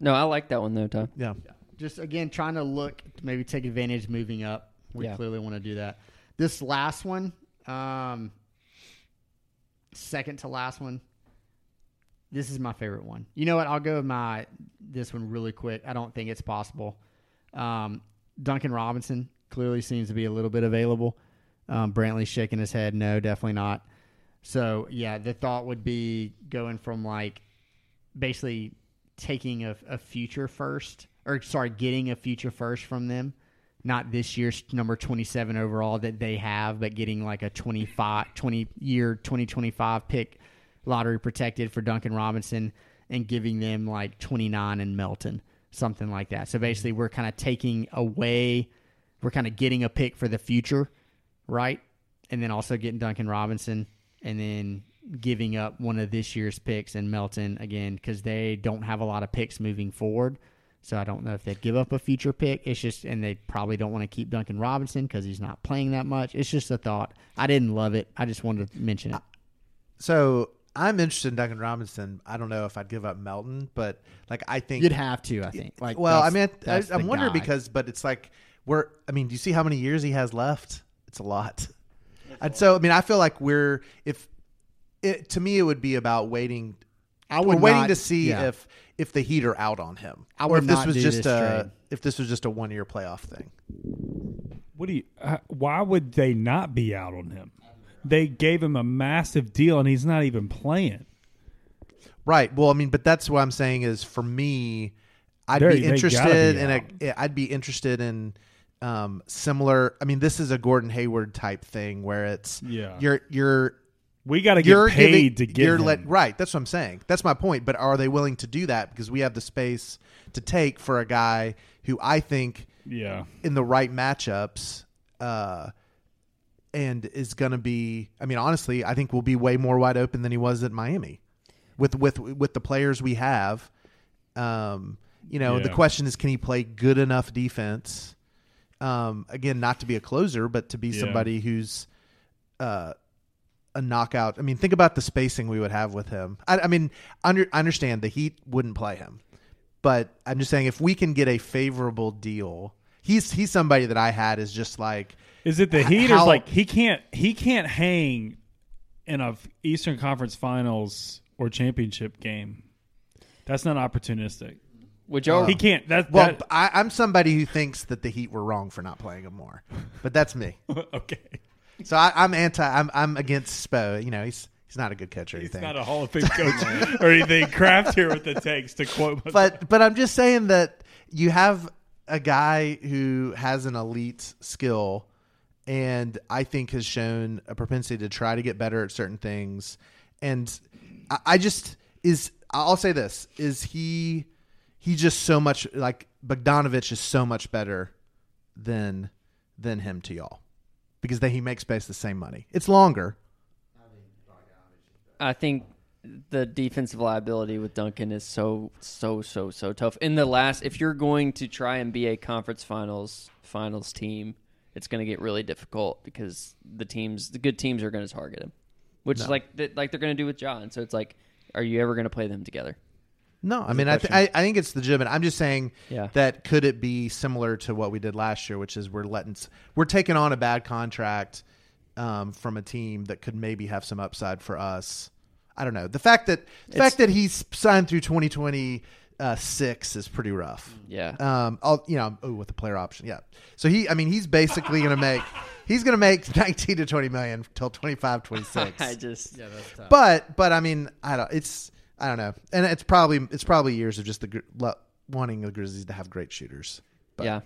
No, I like that one though, Tom. Yeah. Just again trying to look to maybe take advantage moving up. We Yeah. clearly want to do that. This last one, um, second to last one. This is my favorite one. You know what? I'll go with my this one really quick. I don't think it's possible. Um, Duncan Robinson clearly seems to be a little bit available. Um, Brantley's shaking his head. No, definitely not. So yeah, the thought would be going from like basically taking a, a future first, or sorry, getting a future first from them. Not this year's number 27 overall that they have, but getting like a 25, 20 year 2025 pick lottery protected for Duncan Robinson and giving them like 29 and Melton, something like that. So mm-hmm. basically, we're kind of taking away, we're kind of getting a pick for the future, right? And then also getting Duncan Robinson and then giving up one of this year's picks and Melton again because they don't have a lot of picks moving forward. So I don't know if they'd give up a future pick. It's just, and they probably don't want to keep Duncan Robinson because he's not playing that much. It's just a thought. I didn't love it. I just wanted to mention it. So I'm interested in Duncan Robinson. I don't know if I'd give up Melton, but like I think You'd have to, I think. Like, well, I mean, I, I, I'm wondering guy. because, but it's like we're. I mean, do you see how many years he has left? It's a lot. And so, I mean, I feel like we're if it to me, it would be about waiting. I We're would waiting not- to see yeah. if if the Heat are out on him, I or would if this was do just this a trade. if this was just a one year playoff thing. What do you? Uh, why would they not be out on him? They gave him a massive deal, and he's not even playing. Right. Well, I mean, but that's what I'm saying is for me, I'd be interested be in out. a. I'd be interested in um, similar. I mean, this is a Gordon Hayward type thing where it's Yeah. you're you're We got to get you're paid giving, to get you're let- right. That's what I'm saying. That's my point. But are they willing to do that because we have the space to take for a guy who I think yeah, in the right matchups, uh, and is going to be. I mean, honestly, I think will be way more wide open than he was at Miami, with with with the players we have. Um, you know, the question is, can he play good enough defense? Um, again, not to be a closer, but to be Yeah. somebody who's uh, a knockout. I mean, think about the spacing we would have with him. I, I mean, under, I understand the Heat wouldn't play him, but I'm just saying if we can get a favorable deal, he's he's somebody that I had is just like Is it the H- Heat? how- Or like he can't he can't hang in a Eastern Conference Finals or championship game. That's not opportunistic. Would y'all? He can't. That, well, that I, I'm somebody who thinks that the Heat were wrong for not playing him more, but that's me. okay. So I, I'm anti. I'm I'm against Spo. You know, he's he's not a good catch or He's anything. not a Hall of Fame coach or anything. Kraft here with the takes to quote. but but I'm just saying that you have a guy who has an elite skill and I think has shown a propensity to try to get better at certain things. And I, I just is I'll say this is he he just so much like Bogdanovic is so much better than than him to y'all because then he makes base the same money. It's longer. I think the defensive liability with Duncan is so so so so tough. In the last, if you're going to try and be a conference finals finals team, it's going to get really difficult because the teams, the good teams, are going to target him, which is like like they're going to do with John. So it's like, are you ever going to play them together? No, I mean, I, th- I I think it's legitimate. I'm just saying Yeah. that could it be similar to what we did last year, which is we're letting we're taking on a bad contract um, from a team that could maybe have some upside for us. I don't know. The fact that the fact that he's signed through 2026 uh, six is pretty rough. Yeah. Um. I'll, you know. Oh, with the player option. Yeah. So he. I mean, he's basically going to make. He's going to make 19 to 20 million till 25, 26. I just Yeah. But but I mean I don't. It's I don't know, and it's probably it's probably years of just the Gri- lo- wanting the Grizzlies to have great shooters. But yeah.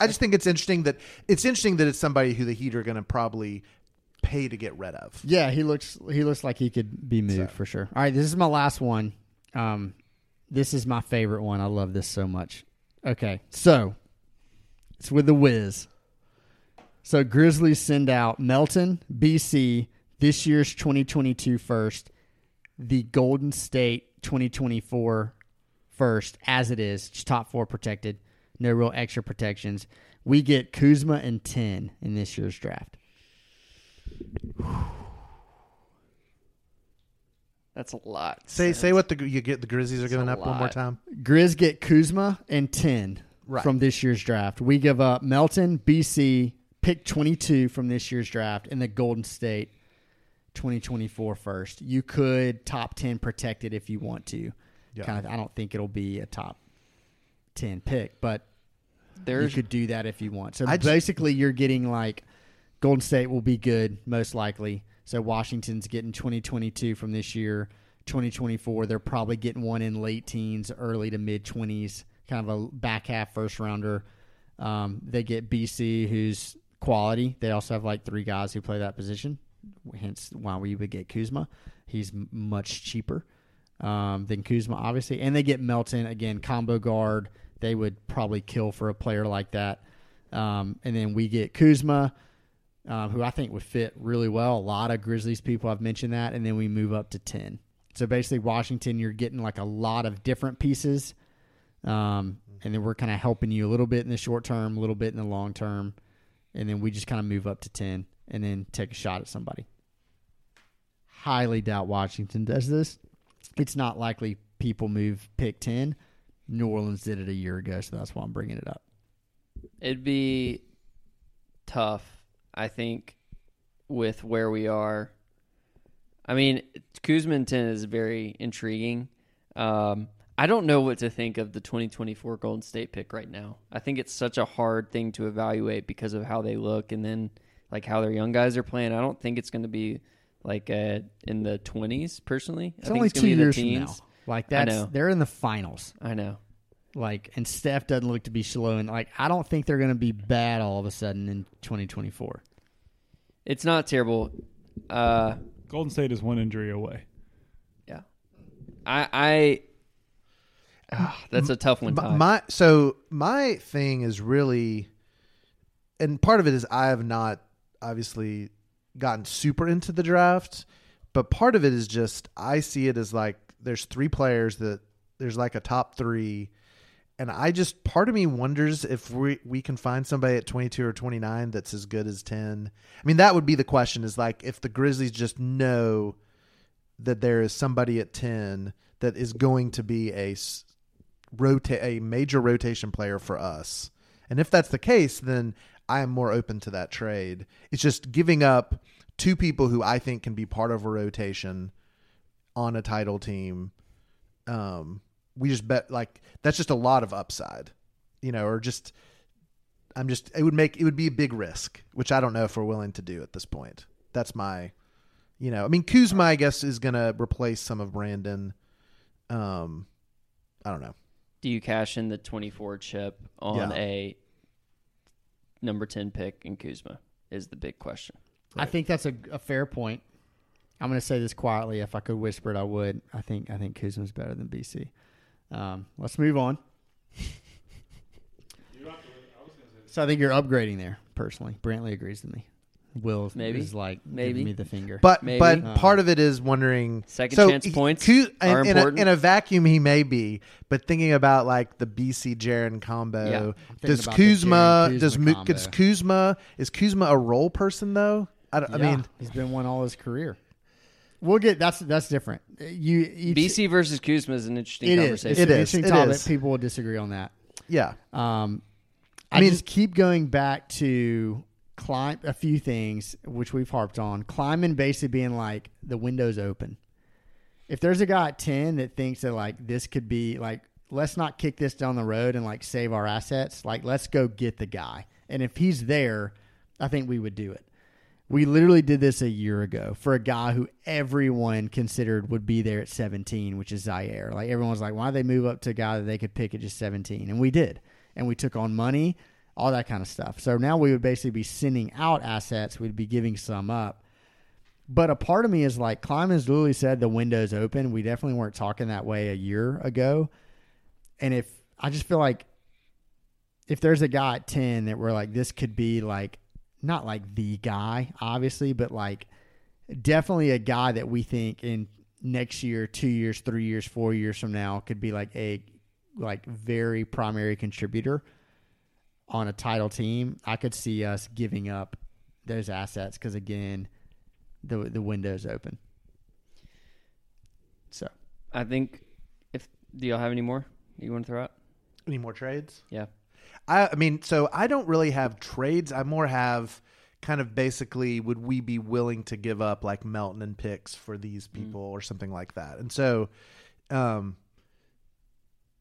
I just think it's interesting that it's interesting that it's somebody who the Heat are going to probably pay to get rid of. Yeah, he looks he looks like he could be moved for sure. All right, this is my last one. Um, this is my favorite one. I love this so much. Okay, so it's with the Wiz. So Grizzlies send out Melton, BC, this year's 2022 first, the Golden State 2024 first, as it is, top four protected, no real extra protections. We get Kuzma and 10 in this year's draft. That's a lot. Say say what the you get the Grizzlies are giving a up one more lot. time. Grizz get Kuzma and 10 Right. from this year's draft. We give up Melton, BC, pick 22 from this year's draft, and the Golden State 2024 first. You could top 10 protect it if you want to. Yeah. Kind of, I don't think it'll be a top 10 pick, but There's you could do that if you want. So I ju- basically, you're getting like Golden State will be good, most likely. So Washington's getting 2022 from this year, 2024. They're probably getting one in late teens, early to mid 20s, kind of a back half first rounder. Um, they get BC, who's quality. They also have like three guys who play that position, hence why we would get Kuzma. He's much cheaper um, than Kuzma, obviously. And they get Melton, again, combo guard. They would probably kill for a player like that. Um, and then we get Kuzma, um, who I think would fit really well. A lot of Grizzlies people have mentioned that. And then we move up to 10. So basically, Washington, you're getting like a lot of different pieces. Um, and then we're kind of helping you a little bit in the short term, a little bit in the long term. And then we just kind of move up to 10 and then take a shot at somebody. Highly doubt Washington does this. It's not likely people move pick 10. New Orleans did it a year ago, so that's why I'm bringing it up. It'd be tough, I think, with where we are. I mean, Kuzminton is very intriguing. Um, I don't know what to think of the 2024 Golden State pick right now. I think it's such a hard thing to evaluate because of how they look and then like how their young guys are playing. I don't think it's going to be like uh, in the 20s personally. It's I think only it's two be in the years from now. Like that's they're in the finals. I know. Like and Steph doesn't look to be slowing. like I don't think they're going to be bad all of a sudden in 2024. It's not terrible. Uh, Golden State is one injury away. yeah. I I Ah, that's a tough one. My, Ty. my so my thing is really, and part of it is I have not obviously gotten super into the draft, but part of it is just I see it as like there's three players that there's like a top three, and I just part of me wonders if we we can find somebody at 22 or 29 that's as good as 10. I mean that would be the question is like if the Grizzlies just know that there is somebody at 10 that is going to be a rota- a major rotation player for us. And if that's the case, then I am more open to that trade. It's just giving up two people who I think can be part of a rotation on a title team. Um, we just bet like that's just a lot of upside, you know, or just I'm just it would make it would be a big risk, which I don't know if we're willing to do at this point. That's my, you know, I mean Kuzma I guess is gonna replace some of Brandon. Um, I don't know. Do you cash in the 24 chip on Yeah. a number 10 pick in Kuzma? Is the big question. I think that's a, a fair point. I'm going to say this quietly. If I could whisper it, I would. I think I think Kuzma's better than BC. Um, let's move on. So I think you're upgrading there. Personally, Brantley agrees with me. Will Maybe. is like Maybe. giving me the finger. But Maybe. but Um, part of it is wondering Second so chance he- points Ku- are in, in a, important. in a vacuum he may be, but thinking about like the BC Jaren combo, Yeah. Does about the Kuzma does Kuzma does. Kuzma is Kuzma a role person though? I, don't- I mean he's been one all his career. We'll get that's that's different. You each, BC versus Kuzma is an interesting it is. conversation. It's It an is. interesting It topic. is. People will disagree on that. yeah Um, I, I mean- just keep going back to climb a few things which we've harped on. Kleiman basically being like the window's open. If there's a guy at ten that thinks that like this could be like let's not kick this down the road and like save our assets. Like let's go get the guy. And if he's there, I think we would do it. We literally did this a year ago for a guy who everyone considered would be there at 17, which is Ziaire. Like everyone was like, why they move up to a guy that they could pick at just 17? And we did. And we took on money, all that kind of stuff. So now we would basically be sending out assets. We'd be giving some up. But a part of me is like, Kleiman's literally said the window's open. We definitely weren't talking that way a year ago. And if I just feel like if there's a guy at 10 that we're like, this could be like, not like the guy, obviously, but like definitely a guy that we think in next year, two years, three years, four years from now could be like a like very primary contributor on a title team. I could see us giving up those assets because again, the the window's open. So I think if do y'all have any more you want to throw out? any more trades? Yeah. I, I mean, so I don't really have trades. I more have kind of basically would we be willing to give up like Melton and picks for these people or something like that. And so, um,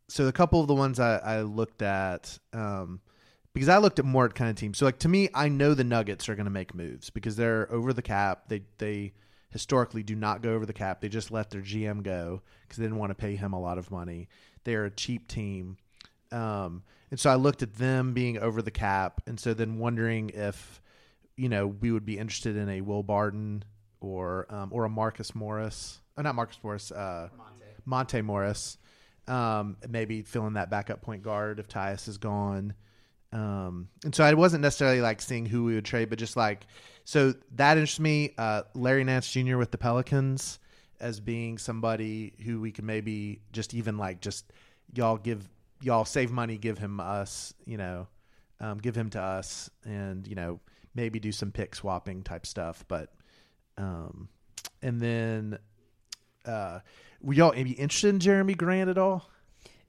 so a couple of the ones I, I looked at, um, because I looked at more at kind of teams. So like to me, I know the Nuggets are going to make moves because they're over the cap. They they historically do not go over the cap. They just let their GM go because they didn't want to pay him a lot of money. They're a cheap team. Um, and so I looked at them being over the cap, and so then wondering if, you know, we would be interested in a Will Barton or um, or a Marcus Morris. Oh, not Marcus Morris. Uh, Monte Morris. Um, maybe filling that backup point guard if Tyus is gone. Um, and so I wasn't necessarily like seeing who we would trade, but just like so that interests me. Uh, Larry Nance Jr. with the Pelicans as being somebody who we could maybe just even like just y'all give y'all save money, give him us, you know, um, give him to us, and you know maybe do some pick swapping type stuff. But um, and then uh, were y'all be interested in Jerami Grant at all?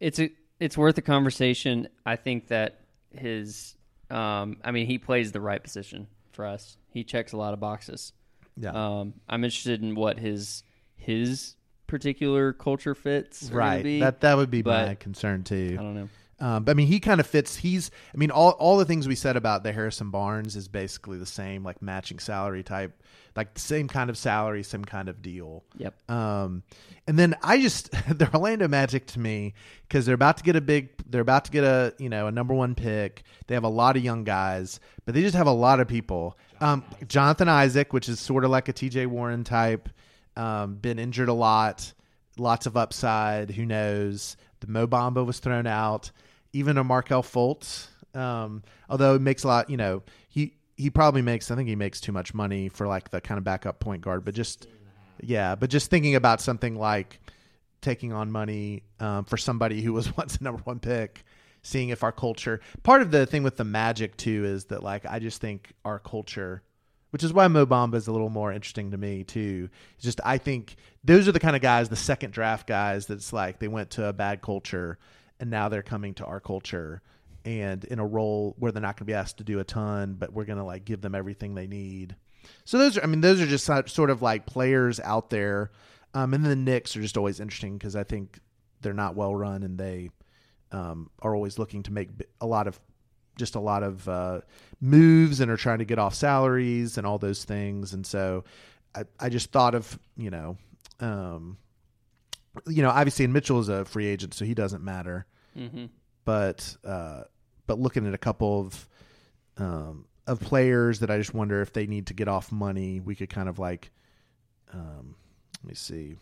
it's a it's worth a conversation. I think that his, um, I mean, he plays the right position for us. He checks a lot of boxes. Yeah. Um, I'm interested in what his his particular culture fits. right. be. That that would be my concern too. I don't know. Um, but I mean, he kind of fits. He's, I mean, all all the things we said about the Harrison Barnes is basically the same, like matching salary type, like the same kind of salary, same kind of deal. Yep. Um, and then I just the Orlando Magic to me because they're about to get a big, they're about to get a you know a number one pick. They have a lot of young guys, but they just have a lot of people. Um, Jonathan Isaac, which is sort of like a T.J. Warren type, um, been injured a lot, lots of upside. Who knows? The Mo Bamba was thrown out. Even a Markelle Fultz, um, although it makes a lot, you know, he he probably makes. I think he makes too much money for like the kind of backup point guard, but just yeah, but just thinking about something like taking on money um, for somebody who was once a number one pick, seeing if our culture. Part of the thing with the Magic too is that like I just think our culture, which is why Mo Bamba is a little more interesting to me too. It's just I think those are the kind of guys, the second draft guys, that's like they went to a bad culture and now they're coming to our culture and in a role where they're not going to be asked to do a ton, but we're going to like give them everything they need. So those are, I mean, those are just sort of like players out there. Um, and then the Knicks are just always interesting because I think they're not well run and they um, are always looking to make a lot of just a lot of uh, moves and are trying to get off salaries and all those things. And so I, I just thought of you know, um, you know, obviously, and Mitchell is a free agent, so he doesn't matter. Mm-hmm. But uh, but looking at a couple of um, of players that I just wonder if they need to get off money, we could kind of like, um, let me see,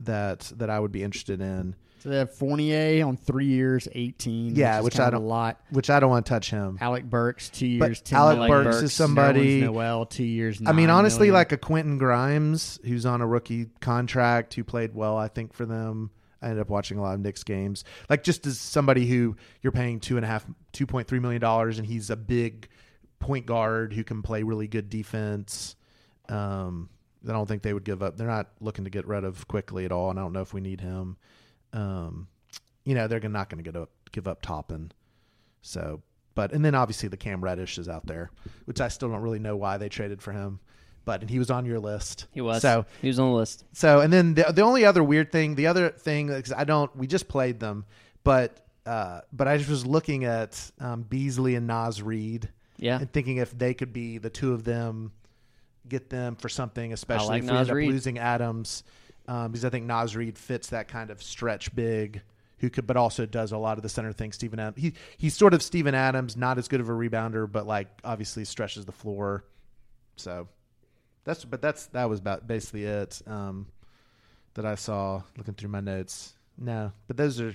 that that I would be interested in. So they have Fournier on three years, eighteen. Yeah, which kind I don't- a lot. Which I don't want to touch him. Alec Burks, two But years, ten. Alec Alec Burks, Burks, is somebody. Noel, two years. I mean, honestly, million. like a Quentin Grimes who's on a rookie contract who played well, I think, for them. I ended up watching a lot of Knicks games. Like just as somebody who you're paying two and a half, two point three million dollars, and he's a big point guard who can play really good defense. Um, I don't think they would give up. They're not looking to get rid of quickly at all, and I don't know if we need him. Um, you know, they're not going to get up, give up Toppin. So, but and then obviously the Cam Reddish is out there, which I still don't really know why they traded for him, but and he was on your list. He was. So he was on the list. so and then the the only other weird thing, the other thing because I don't, we just played them, but uh, but I just was looking at um, Beasley and Naz Reid Yeah. and thinking if they could be the two of them, get them for something, especially like if we Nas end up losing Adams, um, because I think Naz Reid fits that kind of stretch big. Who could, but also does a lot of the center things. Steven Adams, he he's sort of Steven Adams, not as good of a rebounder, but like obviously stretches the floor. So that's, but that's that was about basically it um, that I saw looking through my notes. No, but those are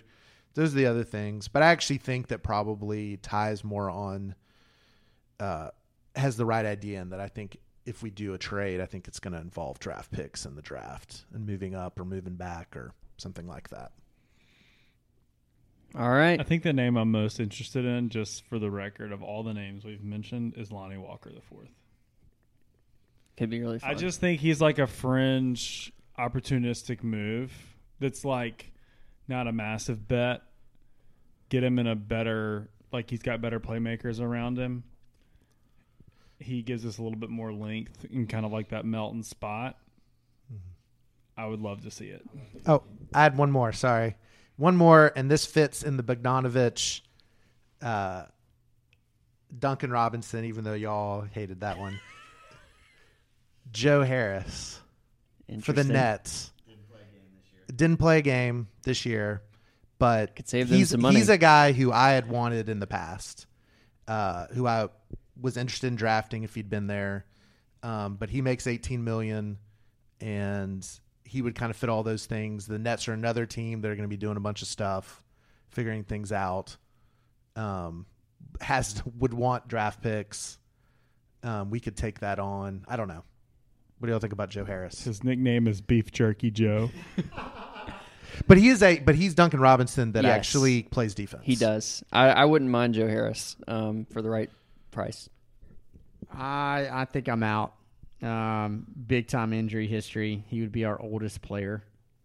those are the other things. But I actually think that probably ties more on uh, has the right idea, and that I think if we do a trade, I think it's going to involve draft picks in the draft and moving up or moving back or something like that. All right. I think the name I'm most interested in, just for the record of all the names we've mentioned, is Lonnie Walker the fourth. Could be really fun. I just think he's like a fringe opportunistic move that's like not a massive bet. Get him in a better like he's got better playmakers around him. He gives us a little bit more length and kind of like that Melton spot. I would love to see it. Oh, I had one more. Sorry, one more, and this fits in the Bogdanovic, uh, Duncan Robinson. Even though y'all hated that one, Joe Harris for the Interesting. Nets. Didn't play a game this year, but Could save them he's, some money. he's a guy who I had wanted in the past, uh, who I was interested in drafting if he'd been there. Um, but he makes 18 million, and he would kind of fit all those things. The Nets are another team that are going to be doing a bunch of stuff, figuring things out. Um, has would want draft picks. Um, we could take that on. I don't know. What do y'all think about Joe Harris? His nickname is Beef Jerky Joe. But he is a but he's Duncan Robinson that Yes. actually plays defense. He does. I, I wouldn't mind Joe Harris um, for the right price. I I think I'm out. Um, big time injury history. He would be our oldest player,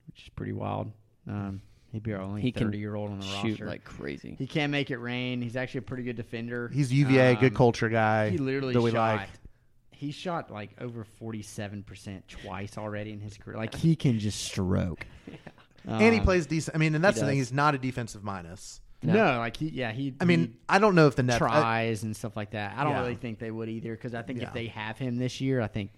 which is pretty wild. Um, he'd be our only He can 30 year old on the Shoot roster. like crazy. he can't make it rain. He's actually a pretty good defender. He's UVA, good Um, culture guy. He literally that we shot. like. He shot like over forty seven percent twice already in his career. Like he can just stroke. and he Um, plays decent. I mean, and that's the thing. He's not a defensive minus. No. No, like he, yeah, he. I mean, I don't know if the Nets. I- tries and stuff like that. I don't Yeah. really think they would either because I think Yeah. if they have him this year, I think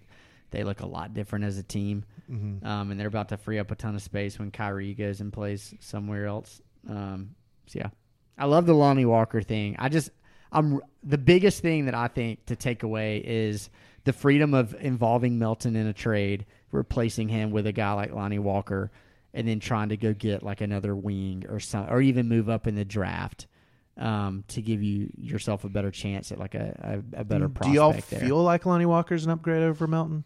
they look a lot different as a team. Mhm. Um, and they're about to free up a ton of space when Kyrie goes and plays somewhere else. Um, so yeah, I love the Lonnie Walker thing. I just, I'm the biggest thing that I think to take away is the freedom of involving Melton in a trade, replacing him with a guy like Lonnie Walker, and then trying to go get like another wing or some, or even move up in the draft. Um, to give you yourself a better chance at like a, a, a better prospect do y'all there. feel like Lonnie Walker's an upgrade over Melton?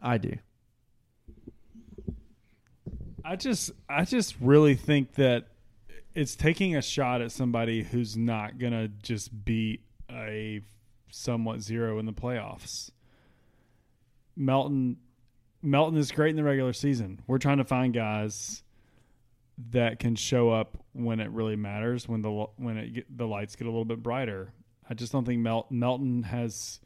I do. I just I just really think that it's taking a shot at somebody who's not gonna just be a somewhat zero in the playoffs. Melton Melton is great in the regular season. We're trying to find guys that can show up when it really matters, when the when it get, the lights get a little bit brighter. I just don't think Mel, Melton has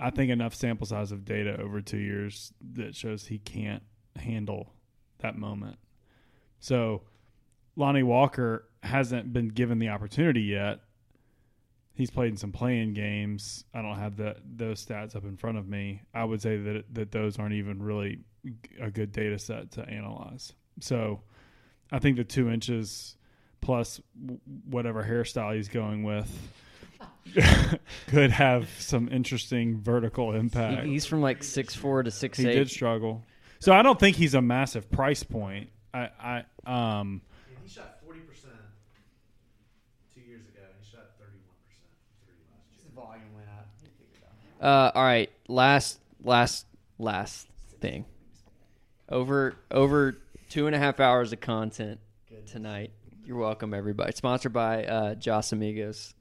I think enough sample size of data over 2 years that shows he can't handle that moment. So Lonnie Walker hasn't been given the opportunity yet. He's played in some playing games. I don't have the those stats up in front of me. I would say that that those aren't even really a good data set to analyze. So I think the two inches plus whatever hairstyle he's going with could have some interesting vertical impact. He's from like six four to six He eight. did struggle. So I don't think he's a massive price point. I, I um He shot forty percent two years ago. He shot thirty-one percent three last year. Volume went up. Uh, all right, last, last, last thing. Over, over two and a half hours of content tonight. You're welcome, everybody. Sponsored by uh, Joss Amigos.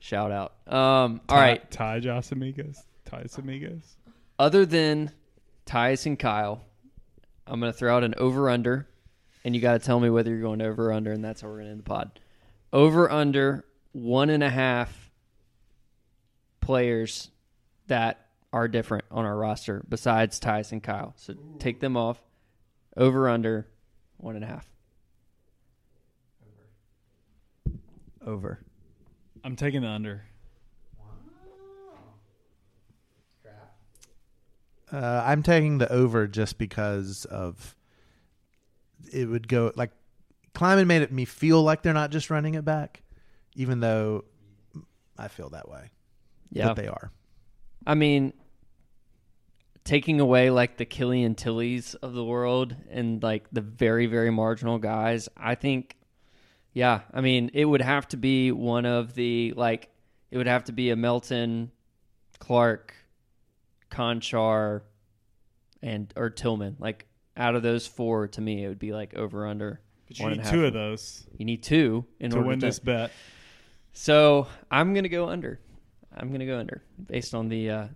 Shout out. Um, all right. Ty Joss Amigos. Ty Amigos. Other than Tyus and Kyle, I'm going to throw out an over under, and you got to tell me whether you're going over or under, and that's how we're going to end the pod. Over under one and a half players that are different on our roster besides Tyus and Kyle. So take them off. Over under one and a half. Over. I'm taking the under. Uh, I'm taking the over just because of it would go like Kleiman made it me feel like they're not just running it back, even though I feel that way. Yeah. But they are. I mean, taking away like the Killian Tillies of the world and like the very, very marginal guys, I think, yeah, I mean, it would have to be one of the, like, it would have to be a Melton, Clarke, Konchar, and, or Tillman. Like, out of those four, to me, it would be like over under. But you need two of those You need two in to order win to this bet. so I'm gonna go under. I'm gonna go under based on the uh,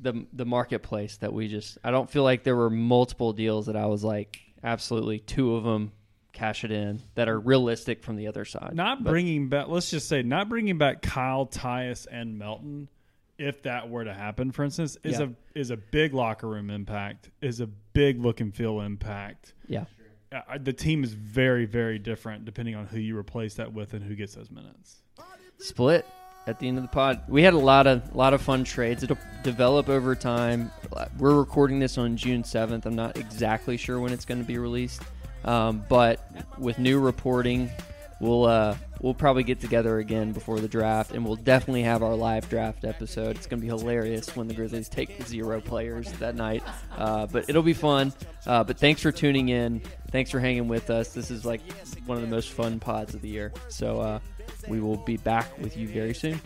the the marketplace that we just. I don't feel like there were multiple deals that I was like absolutely two of them cash it in that are realistic from the other side. Not But- bringing back. Let's just say not bringing back Kyle, Tyus, and Melton. If that were to happen, for instance, is Yeah. a is a big locker room impact. Is a big look and feel impact. Yeah, Uh, the team is very very different depending on who you replace that with and who gets those minutes. split at the end of the pod. We had a lot of lot of fun trades. It'll develop over time. We're recording this on June seventh. I'm not exactly sure when it's going to be released, um, but with new reporting, we'll uh, we'll probably get together again before the draft, and we'll definitely have our live draft episode. It's going to be hilarious when the Grizzlies take zero players that night, uh, but it'll be fun. Uh, but thanks for tuning in. Thanks for hanging with us. This is like one of the most fun pods of the year. So uh, we will be back with you very soon.